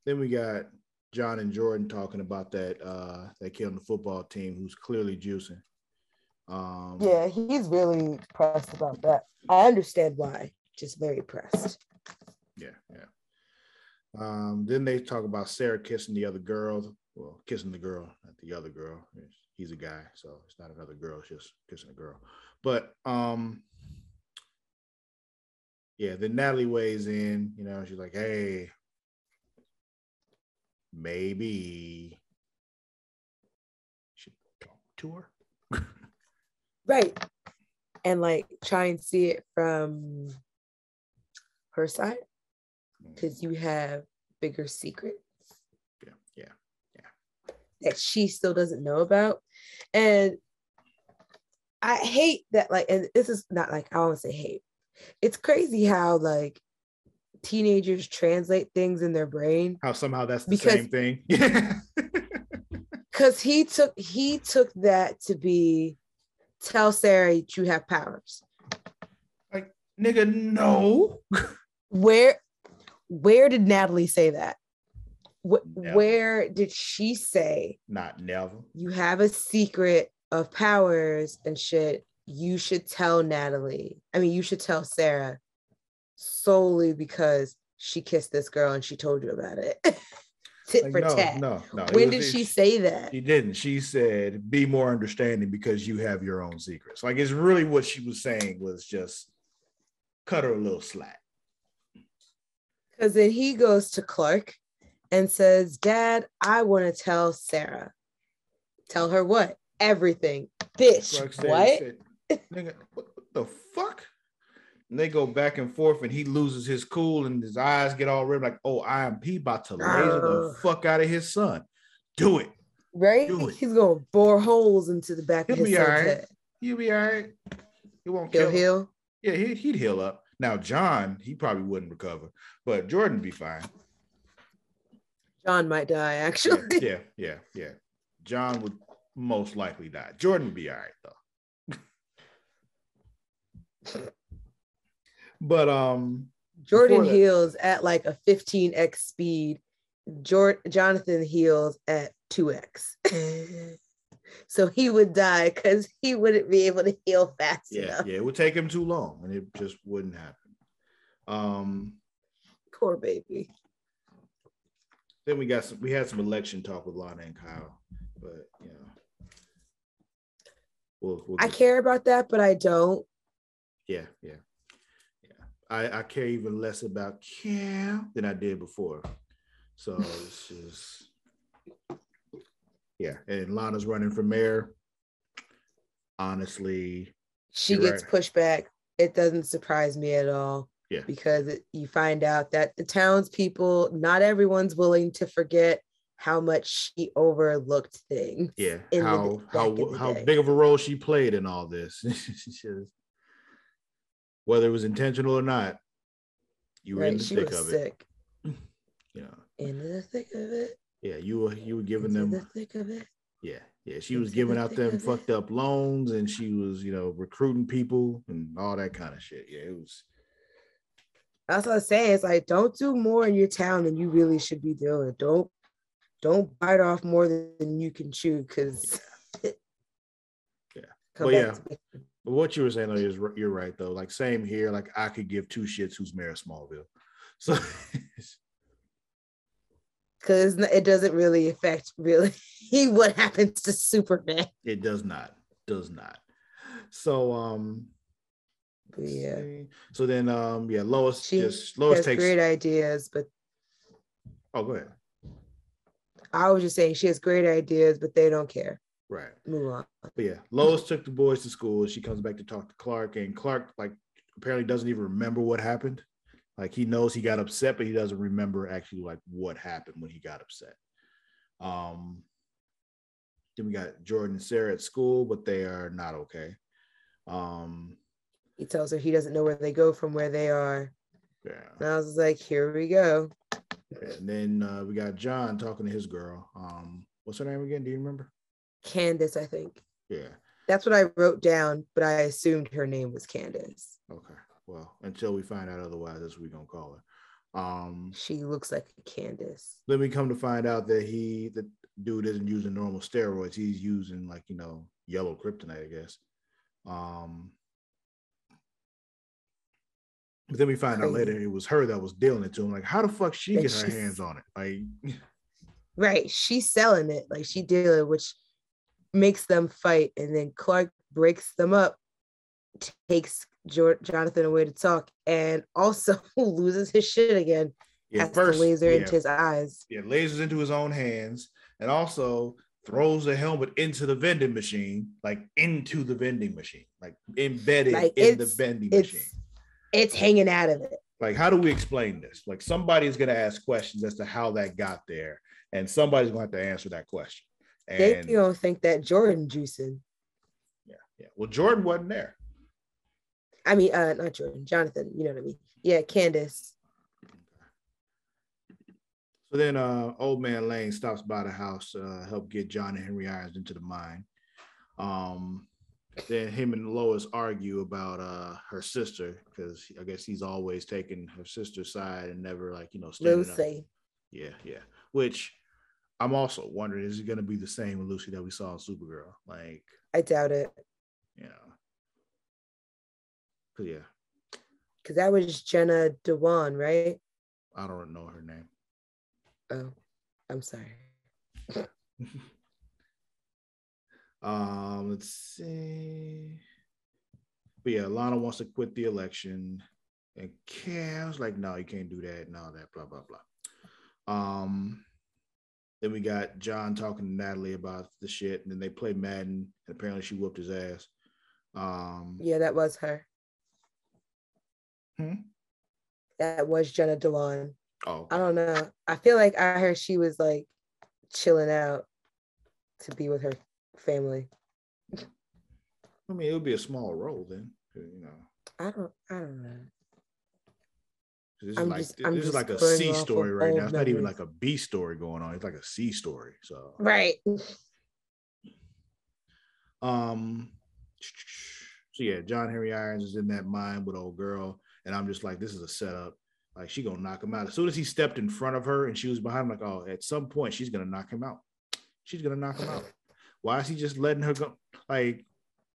then we got John and Jordan talking about that uh that kid on the football team who's clearly juicing. Um Yeah, he's really pressed about that. I understand why. Just very pressed. Yeah, yeah. Um, then they talk about Sarah kissing the other girl. Well, kissing the girl, not the other girl. He's a guy, so it's not another girl, it's just kissing a girl. But um, yeah, then Natalie weighs in, you know, she's like, hey, maybe should talk to her. (laughs) Right. And like try and see it from her side because you have bigger secrets. That she still doesn't know about. And I hate that, like, and this is not like I want to say hate. It's crazy how like teenagers translate things in their brain How somehow that's the Because- same thing. (laughs) Because he took he took that to be tell Sarah you have powers. Like, nigga, no. (laughs) Where where did Natalie say that? Wh- Where did she say Not never. you have a secret of powers and shit? You should tell Natalie. I mean, you should tell Sarah solely because she kissed this girl and she told you about it. (laughs) Tit Like, for no, tat. no, no. When was- did she say that? She didn't. She said, "Be more understanding because you have your own secrets." Like it's really what she was saying was just cut her a little slack. Because then he goes to Clark and says, Dad, I want to tell Sarah. Tell her what? Everything. Bitch. Said- what? said, Nigga, what, the fuck? And they go back and forth, and he loses his cool, and his eyes get all red. Like, oh, I am. He about to laser the fuck out of his son. Do it. right? do it. He's going to bore holes into the back He'll of his be son's right. head. He'll be all right. He won't He'll kill. him. Yeah, he, he'd heal up. Now, John, he probably wouldn't recover, but Jordan be fine. John might die, actually. yeah, yeah, yeah, yeah. John would most likely die. Jordan would be all right though. (laughs) but um, Jordan that- heals at like a 15x speed. Jor- Jonathan heals at 2x. (laughs) so he would die because he wouldn't be able to heal fast yeah, enough. yeah, it would take him too long, and it just wouldn't happen. Um, Poor baby. Then we got some. We had some election talk with Lana and Kyle. but you know, we'll, we'll I care about that, but I don't. Yeah, yeah, yeah. I, I care even less about Cam than I did before. So it's just yeah. And Lana's running for mayor. Honestly, She gets right. pushed back. It doesn't surprise me at all. Yeah. Because it, you find out that the townspeople, not everyone's willing to forget how much she overlooked things. yeah. in the- how how the how day. big of a role she played in all this. (laughs) Just- Whether it was intentional or not, you were in the thick of it. sick. You know, Into the thick of it. yeah, you were you were giving into them the thick of it. Yeah, yeah. She was giving the out them it. fucked up loans and she was, you know, recruiting people and all that kind of shit. Yeah, it was That's what I'm saying. It's like don't do more in your town than you really should be doing. Don't don't bite off more than you can chew because (laughs) Yeah. (laughs) Well, yeah. but what you were saying though is you're right though. Like same here, like I could give two shits who's mayor of Smallville. So (laughs) because it doesn't really affect really what happens to Superman. it does not, does not. So um yeah, see. so then um yeah, Lois she just Lois takes great ideas, but oh go ahead. I was just saying she has great ideas, but they don't care. Right. Move on. But yeah, Lois took the boys to school. She comes back to talk to Clark, and Clark like apparently doesn't even remember what happened. Like he knows he got upset, but he doesn't remember actually like what happened when he got upset. Um, then we got Jordan and Sarah at school, but they are not okay. Um, He tells her he doesn't know where they go from where they are. yeah. And I was like, here we go. And then uh, we got John talking to his girl. Um, what's her name again? Do you remember? Candace, I think. Yeah. That's what I wrote down, but I assumed her name was Candace. Okay. Well, until we find out otherwise, that's what we're gonna call her. Um, She looks like a Candace. then we come to find out that he the dude isn't using normal steroids he's using like you know yellow kryptonite i guess um but then we find out later it was her that was dealing it to him like how the fuck she That get her hands on it like (laughs) Right. She's selling it. Like she dealing, which makes them fight. And then Clark breaks them up, takes jo- Jonathan away to talk, and also (laughs) loses his shit again. yeah, has the laser yeah, into his eyes. yeah lasers into his own hands and also throws the helmet into the vending machine like into the vending machine like embedded Like, in the vending machine it's hanging out of it. like how do we explain this like somebody's going to ask questions as to how that got there and somebody's going to have to answer that question They and don't think that Jordan juicing. yeah yeah well jordan wasn't there I mean, uh, not Jordan, Jonathan. You know what I mean? Yeah, Candace. so then uh old man lane stops by the house uh help get john and henry irons into the mine um then him and lois argue about uh her sister because i guess he's always taking her sister's side and never like you know standing up. Lucy. Yeah, yeah. Which I'm also wondering is it going to be the same with Lucy that we saw in Supergirl? Like, I doubt it. Yeah. because yeah, Because that was Jenna Dewan, right? I don't know her name. Oh, I'm sorry. (laughs) Um, let's see. But yeah, Lana wants to quit the election, and Cam's like, "No, you can't do that," and all that, blah blah blah. Um, then we got John talking to Natalie about the shit, and then they play Madden, and apparently she whooped his ass. Um, Yeah, that was her. Hmm? That was Jenna Dewan. oh, I don't know. I feel like I heard she was like chilling out to be with her family. I mean, it would be a small role then, you know. I don't. I don't know. This is I'm like just- this I'm is like a C story right now. It's not even like a B story going on. It's like a C story. So Right. (laughs) um so yeah, John Henry Irons is in that mine with old girl, and I'm just like, this is a setup. Like she gonna knock him out. As soon as he stepped in front of her and she was behind him, like, oh, at some point she's gonna knock him out. She's gonna knock him out. Why is he just letting her go? Like,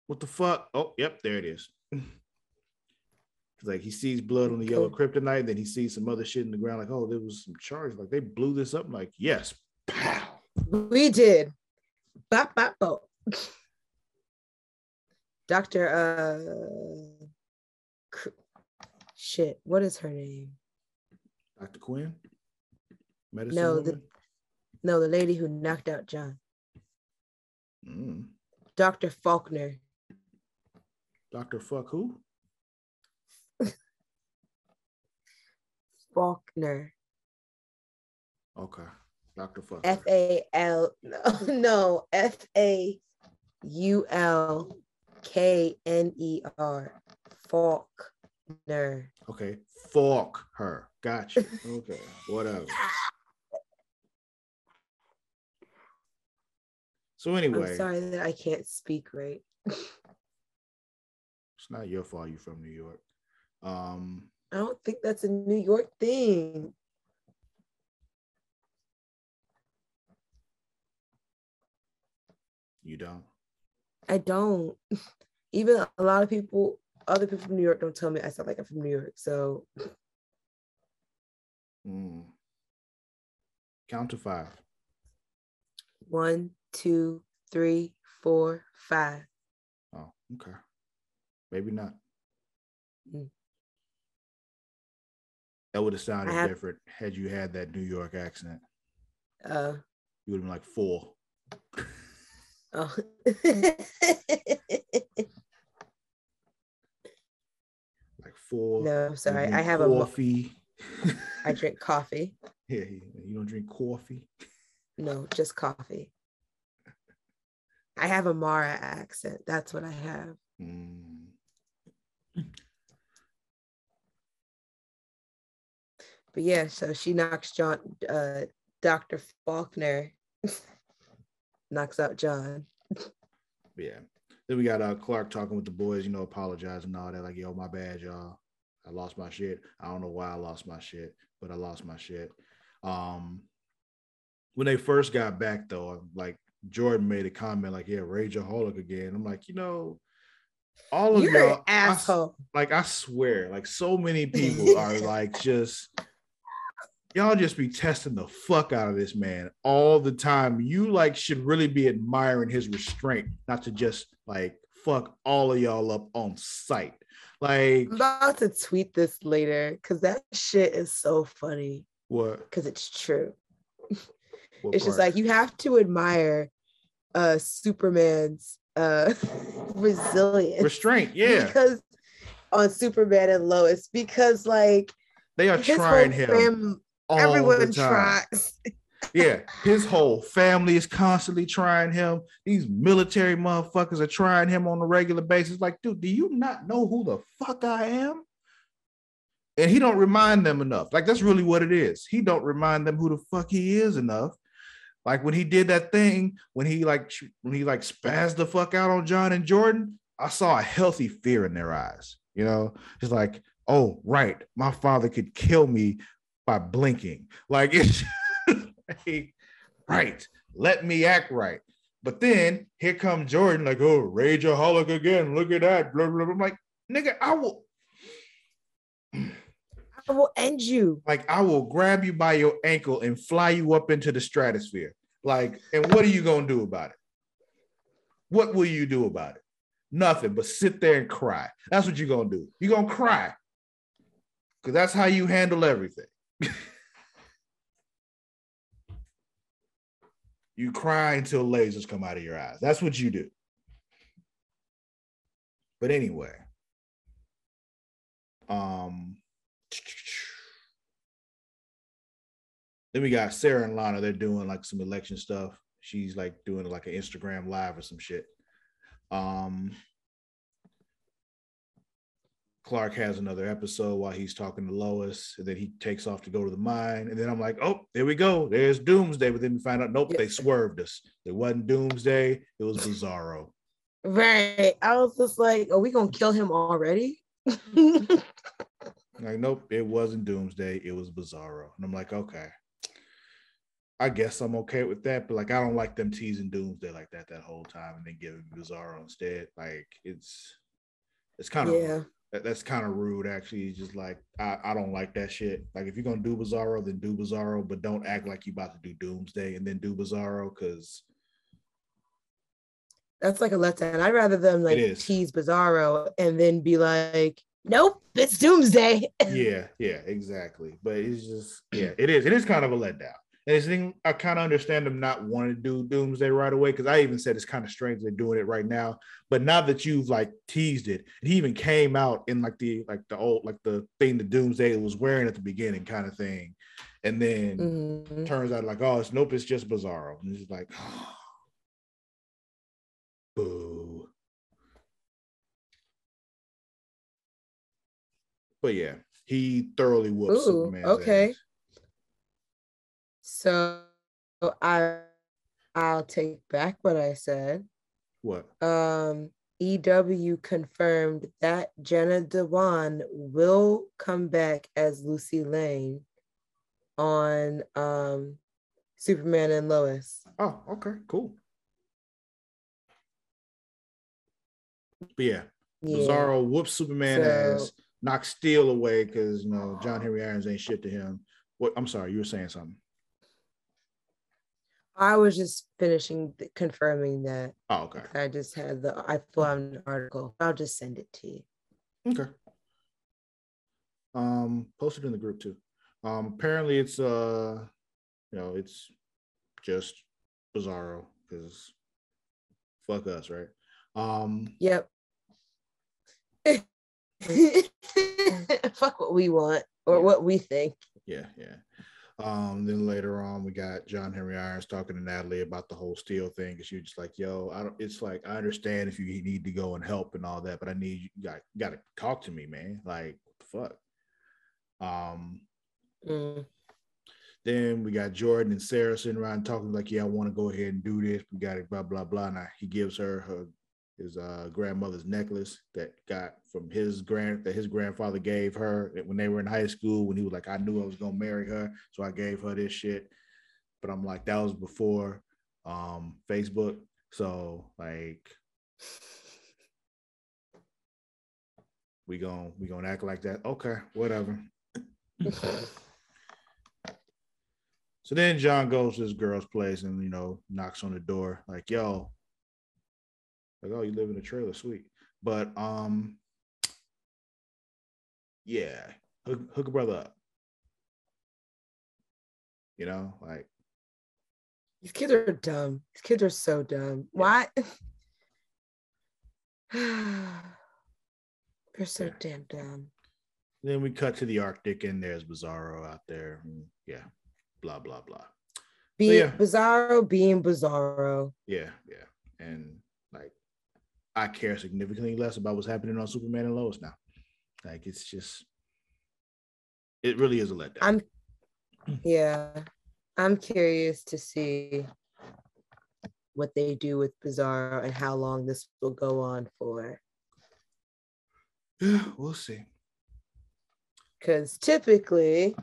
what the fuck? Oh, yep, there it is. (laughs) like he sees blood on the yellow kryptonite, then he sees some other shit in the ground, like, oh, there was some charge. Like they blew this up. I'm like, yes, pow. We did. bop bop bop. Doctor uh shit, what is her name? Dr. Quinn? Medicine No, woman? the no, the lady who knocked out John. Mm. Dr. Faulkner. Dr. Fuck who? Faulkner. Okay. Dr. Fuck. F A L (laughs) no F A U L K N E R. Faulkner. Okay. Fork her. Gotcha. Okay. Whatever. (laughs) So anyway, I'm sorry that I can't speak right. (laughs) it's not your fault you're from New York. Um, I don't think that's a New York thing. you don't. I don't. (laughs) Even a lot of people, other people from New York don't tell me I sound like I'm from New York. So Mm. Count to five. one, two, three, four, five. Oh, okay. Maybe not. Mm. That would have sounded have- different had you had that New York accent. Uh You would have been like four. oh. (laughs) Like four. no, I'm sorry. I have a coffee. I drink coffee. (laughs) yeah, you don't drink coffee. No, just coffee. I have a Mara accent. That's what I have. Mm. But yeah, so she knocks John, uh, Dr. Faulkner (laughs) knocks out John. Yeah. Then we got uh, Clark talking with the boys, you know, apologizing and all that. Like, yo, my bad, y'all. I lost my shit. I don't know why I lost my shit, but I lost my shit. Um, when they first got back, though, like Jordan made a comment, like, yeah, Rageaholic again. I'm like, you know, all of You're y'all, I asshole. like, I swear, like, so many (laughs) people are like, just y'all just be testing the fuck out of this man all the time. You like should really be admiring his restraint, not to just like fuck all of y'all up on sight. Like I'm about to tweet this later because that shit is so funny what? because it's true. what It's just like you have to admire uh Superman's uh (laughs) resilience. restraint. Yeah, Because on Superman and Lois, because like they are trying him. fam- all everyone the time. tries. (laughs) Yeah, his whole family is constantly trying him. These military motherfuckers are trying him on a regular basis. Like, dude, do you not know who the fuck I am? And he don't remind them enough. Like, that's really what it is. He don't remind them who the fuck he is enough. Like when he did that thing, when he like when he like spazzed the fuck out on John and Jordan, I saw a healthy fear in their eyes. You know, it's like, oh, right, my father could kill me by blinking. Like (laughs) it's like, right. Let me act right. But then here comes Jordan, like, oh, rageaholic again. Look at that. Blah, blah, blah. I'm like, nigga, I will I will end you. like I will grab you by your ankle and fly you up into the stratosphere. Like, and what are you gonna do about it? What will you do about it? Nothing but sit there and cry. That's what you're gonna do. You're gonna cry. Because that's how you handle everything. (laughs) you cry until lasers come out of your eyes. That's what you do. But anyway, um, then we got Sarah and Lana. They're doing like some election stuff. She's like doing like an Instagram live or some shit. Um, Clark has another episode while he's talking to Lois, and then he takes off to go to the mine. And then I'm like, oh, there we go. There's Doomsday. But then we find out, nope, Yeah. they swerved us. It wasn't Doomsday. It was Bizarro. Right. I was just like, are we gonna kill him already? (laughs) Like, nope, it wasn't Doomsday. It was Bizarro. And I'm like, okay. I guess I'm okay with that, but like I don't like them teasing Doomsday like that that whole time and then giving Bizarro instead. Like it's it's kind of yeah. that, that's kind of rude actually. It's just like I, I don't like that shit. Like if you're gonna do Bizarro, then do Bizarro, but don't act like you're about to do Doomsday and then do Bizarro because That's like a letdown. I'd rather them like tease Bizarro and then be like, nope, it's Doomsday. yeah, yeah, exactly. But it's just yeah, it is. It is kind of a letdown. And it's thing I kind of understand them not wanting to do Doomsday right away because I even said it's kind of strange they're doing it right now. But now that you've like teased it, and he even came out in like the like the old like the thing the Doomsday was wearing at the beginning kind of thing, and then Mhm. turns out like oh it's nope it's just Bizarro and it's like (sighs) boo. But yeah, he thoroughly Superman's okay. ass. So I I'll take back what I said. What? Um EW confirmed that Jenna Dewan will come back as Lucy Lane on um Superman and Lois. Oh, okay, cool. But yeah, Yeah. Bizarro whoops Superman So- ass, knocks Steel away because you know John Henry Irons ain't shit to him. What? I'm sorry, you were saying something. I was just finishing th- confirming that. Oh, okay, I just had the I found an article. I'll just send it to you. okay. Um, posted in the group too. Um, apparently it's uh, you know, it's just Bizarro because fuck us, right? Um, Yep. (laughs) (laughs) Fuck what we want or Yeah. what we think. Yeah, yeah. Um, then later on, we got John Henry Irons talking to Natalie about the whole steel thing. Cause you're just like, yo, I don't, it's like, I understand if you need to go and help and all that, but I need you, you got, got to talk to me, man. Like, what the fuck? Um, Mm. then we got Jordan and Sarah sitting around talking like, yeah, I want to go ahead and do this. We got it, blah, blah, blah. And I, he gives her her his uh, grandmother's necklace that got from his grand that his grandfather gave her when they were in high school when he was like, I knew I was gonna marry her, so I gave her this shit. But I'm like, that was before um Facebook. So like we gon' we gonna act like that. Okay, whatever. (laughs) So then John goes to this girl's place and you know knocks on the door like, "Yo, like, oh, you live in a trailer, sweet." But um, yeah, hook, hook a brother up. You know, like These kids are dumb. These kids are so dumb. Why? (sighs) They're so Yeah. damn dumb. then we cut to the Arctic and there's Bizarro out there. yeah, blah blah blah. Be yeah. Bizarro being Bizarro. Yeah, yeah, and like I care significantly less about what's happening on Superman and Lois now. Like it's just, it really is a letdown. I'm yeah. I'm curious to see what they do with Bizarro and how long this will go on for. Yeah, (sighs) we'll see. Because typically,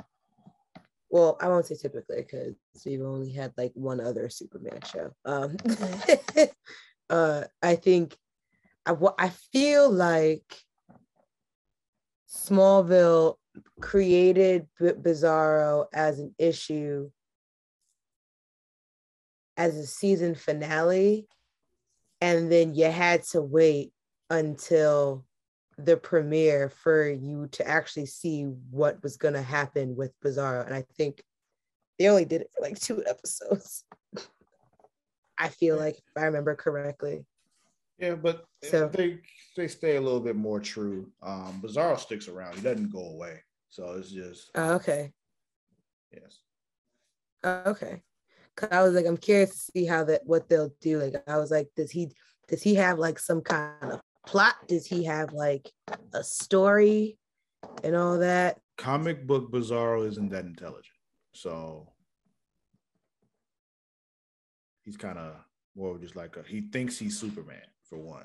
well, I won't say typically because we've only had like one other Superman show. Um, (laughs) uh, I think I, wa- I feel like Smallville created B- Bizarro as an issue as a season finale, and then you had to wait until the premiere for you to actually see what was going to happen with Bizarro. And I think they only did it for like two episodes. (laughs) I feel like, if I remember correctly. Yeah, but So- they they stay a little bit more true. Um, Bizarro sticks around; he doesn't go away. So it's just Oh, okay. yes. Oh, okay. Cause I was like, I'm curious to see how that what they'll do. Like, I was like, does he does he have like some kind of plot? Does he have like a story and all that? Comic book Bizarro isn't that intelligent, so he's kind of more just like a, he thinks he's Superman for one.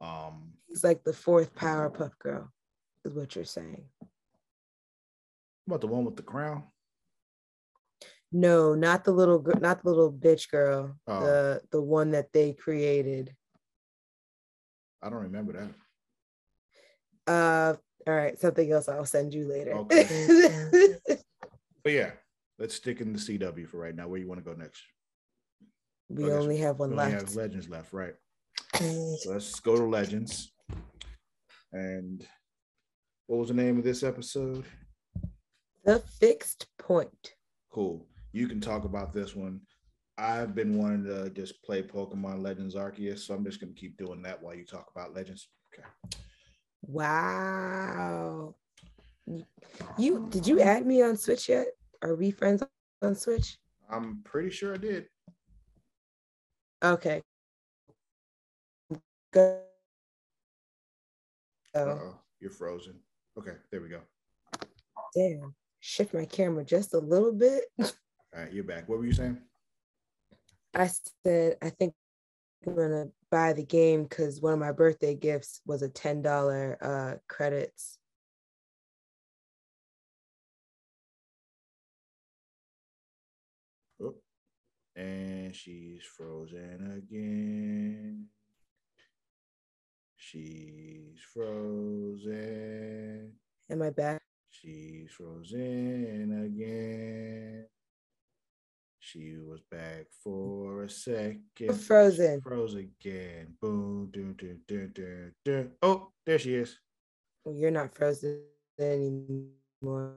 Um, He's like the fourth Powerpuff Girl, is what you're saying. about the one with the crown? No, not the little girl, not the little bitch girl. Oh. The the one that they created. I don't remember that. Uh all right, something else I'll send you later. Okay. (laughs) But yeah, let's stick in the CW for right now. Where you want to go next? we Okay, only have We one only left. have Legends left, right? So let's go to Legends. And what was the name of this episode? The fixed point. Cool. You can talk about this one. I've been wanting to just play Pokemon Legends Arceus, so I'm just gonna keep doing that while you talk about Legends. Okay. Wow. You did you add me on Switch yet? Are we friends on Switch? I'm pretty sure I did. Okay. Go. Oh, you're frozen. Okay, there we go. damn. Shift my camera just a little bit. (laughs) All right, you're back. What were you saying? I said I think I'm gonna buy the game because one of my birthday gifts was a ten dollar uh credits. Oh, and she's frozen again. She's frozen. Am I back? She's frozen again. She was back for a second. Frozen. Froze again. Boom, do, do, do, do, do. Oh, there she is. Well, you're not frozen anymore.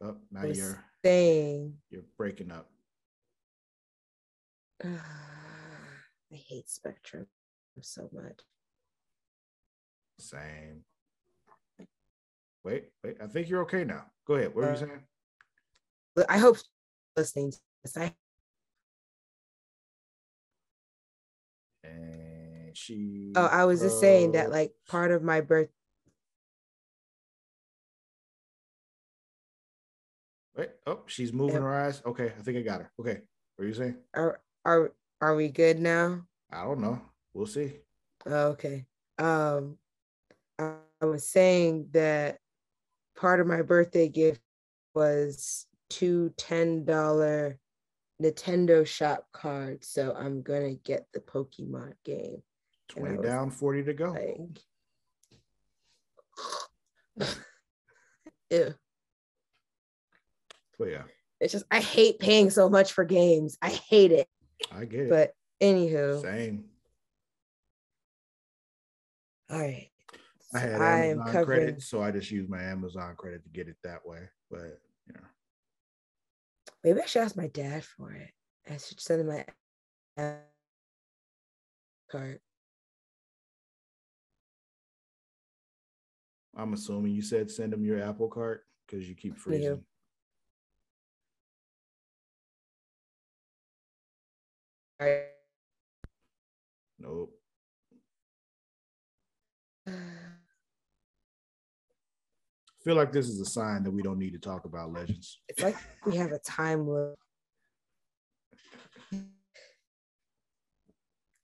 Oh, now you're saying you're breaking up. (sighs) I hate Spectrum so much. Same. Wait, wait. I think you're okay now. Go ahead. What were you Uh, saying? I hope listening to this. I And she. oh, I was just saying that like part of my birth Wait. Oh, she's moving her eyes. Okay, I think I got her. Okay. What are you saying? are are are we good now? I don't know. We'll see. Oh, okay. Um, I, was saying that part of my birthday gift was two ten dollar Nintendo shop cards, so I'm gonna get the Pokemon game. 20 down, 40 to go. Like, (laughs) ew. But yeah, It's just I hate paying so much for games. I hate it. I get it. But anywho, Same. all right. I had I am Amazon credit, so I just used my Amazon credit to get it that way. But you know, Maybe I should ask my dad for it. I should send him my card. I'm assuming you said send them your Apple card because you keep freezing. Right. Nope. Uh, Feel like this is a sign that we don't need to talk about legends. It's like we have a time limit.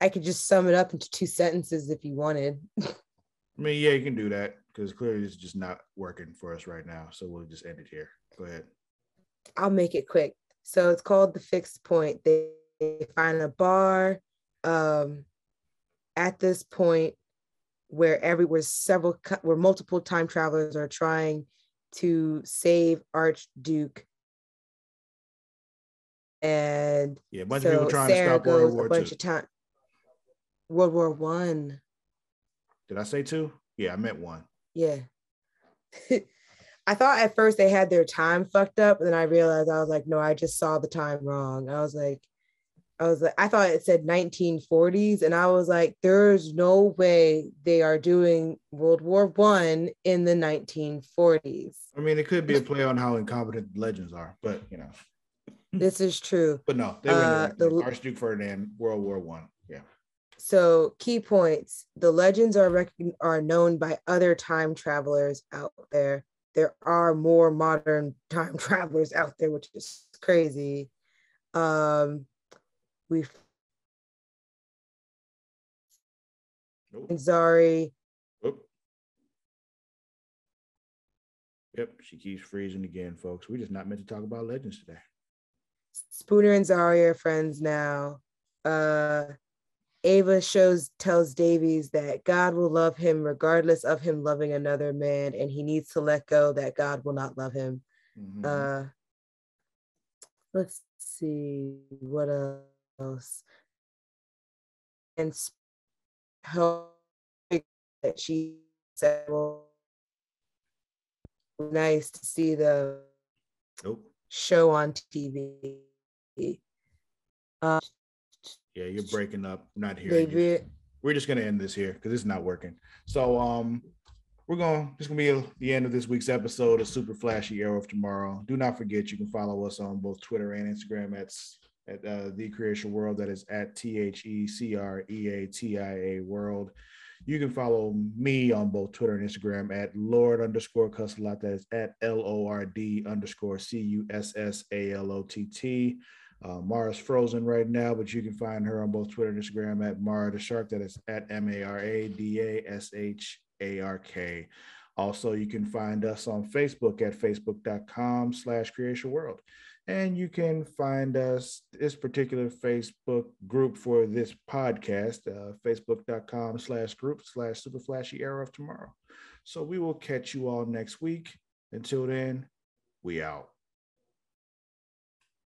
I could just sum it up into two sentences if you wanted. I mean, yeah, you can do that because clearly it's just not working for us right now. So we'll just end it here. Go ahead. I'll make it quick. So it's called the fixed point. They, they find a bar um, at this point where every where several where multiple time travelers are trying to save Archduke. And Yeah, a bunch so of people trying Sarah to stop World War a bunch II. of time. World War One. Did I say two? Yeah, I meant one. Yeah. (laughs) I thought at first they had their time fucked up, and then I realized I was like, no, I just saw the time wrong. I was like, I was like, I thought it said 1940s, and I was like, there's no way they are doing World War One in the 1940s. I mean, it could be a play on how incompetent legends are, but you know, This is true. but no, they were Uh, in the. Archduke Ferdinand, World War One. Yeah. So key points: the legends are rec- are known by other time travelers out there. There are more modern time (laughs) travelers out there, which is crazy. Um, we Nope. Zari. Oop. Yep, she keeps freezing again, folks. We're just not meant to talk about legends today. Spooner and Zari are friends now. Uh, Ava shows tells Davies that God will love him regardless of him loving another man, and he needs to let go that God will not love him. Mhm. Uh, let's see what else. And hope that she said, well, nice to see the Nope. show on TV. Uh, Yeah, you're breaking up. Not they hearing you. re- We're just gonna end this here because it's not working. So um we're going this is gonna be the end of this week's episode of Super Flashy Arrow of Tomorrow. Do not forget you can follow us on both Twitter and Instagram at at uh, the creation world that is at t-h-e-c-r-e-a-t-i-a world. You can follow me on both twitter and instagram at lord underscore cussalot that is at l-o-r-d underscore c-u-s-s-a-l-o-t-t uh, mara's frozen right now but you can find her on both twitter and instagram at mara the shark. That is at m-a-r-a-d-a-s-h-a-r-k also you can find us on facebook at facebook.com slash creation world and you can find us, this particular Facebook group for this podcast, uh, facebook.com slash group slash super flashy arrow of tomorrow. So we will catch you all next week. Until then, we out.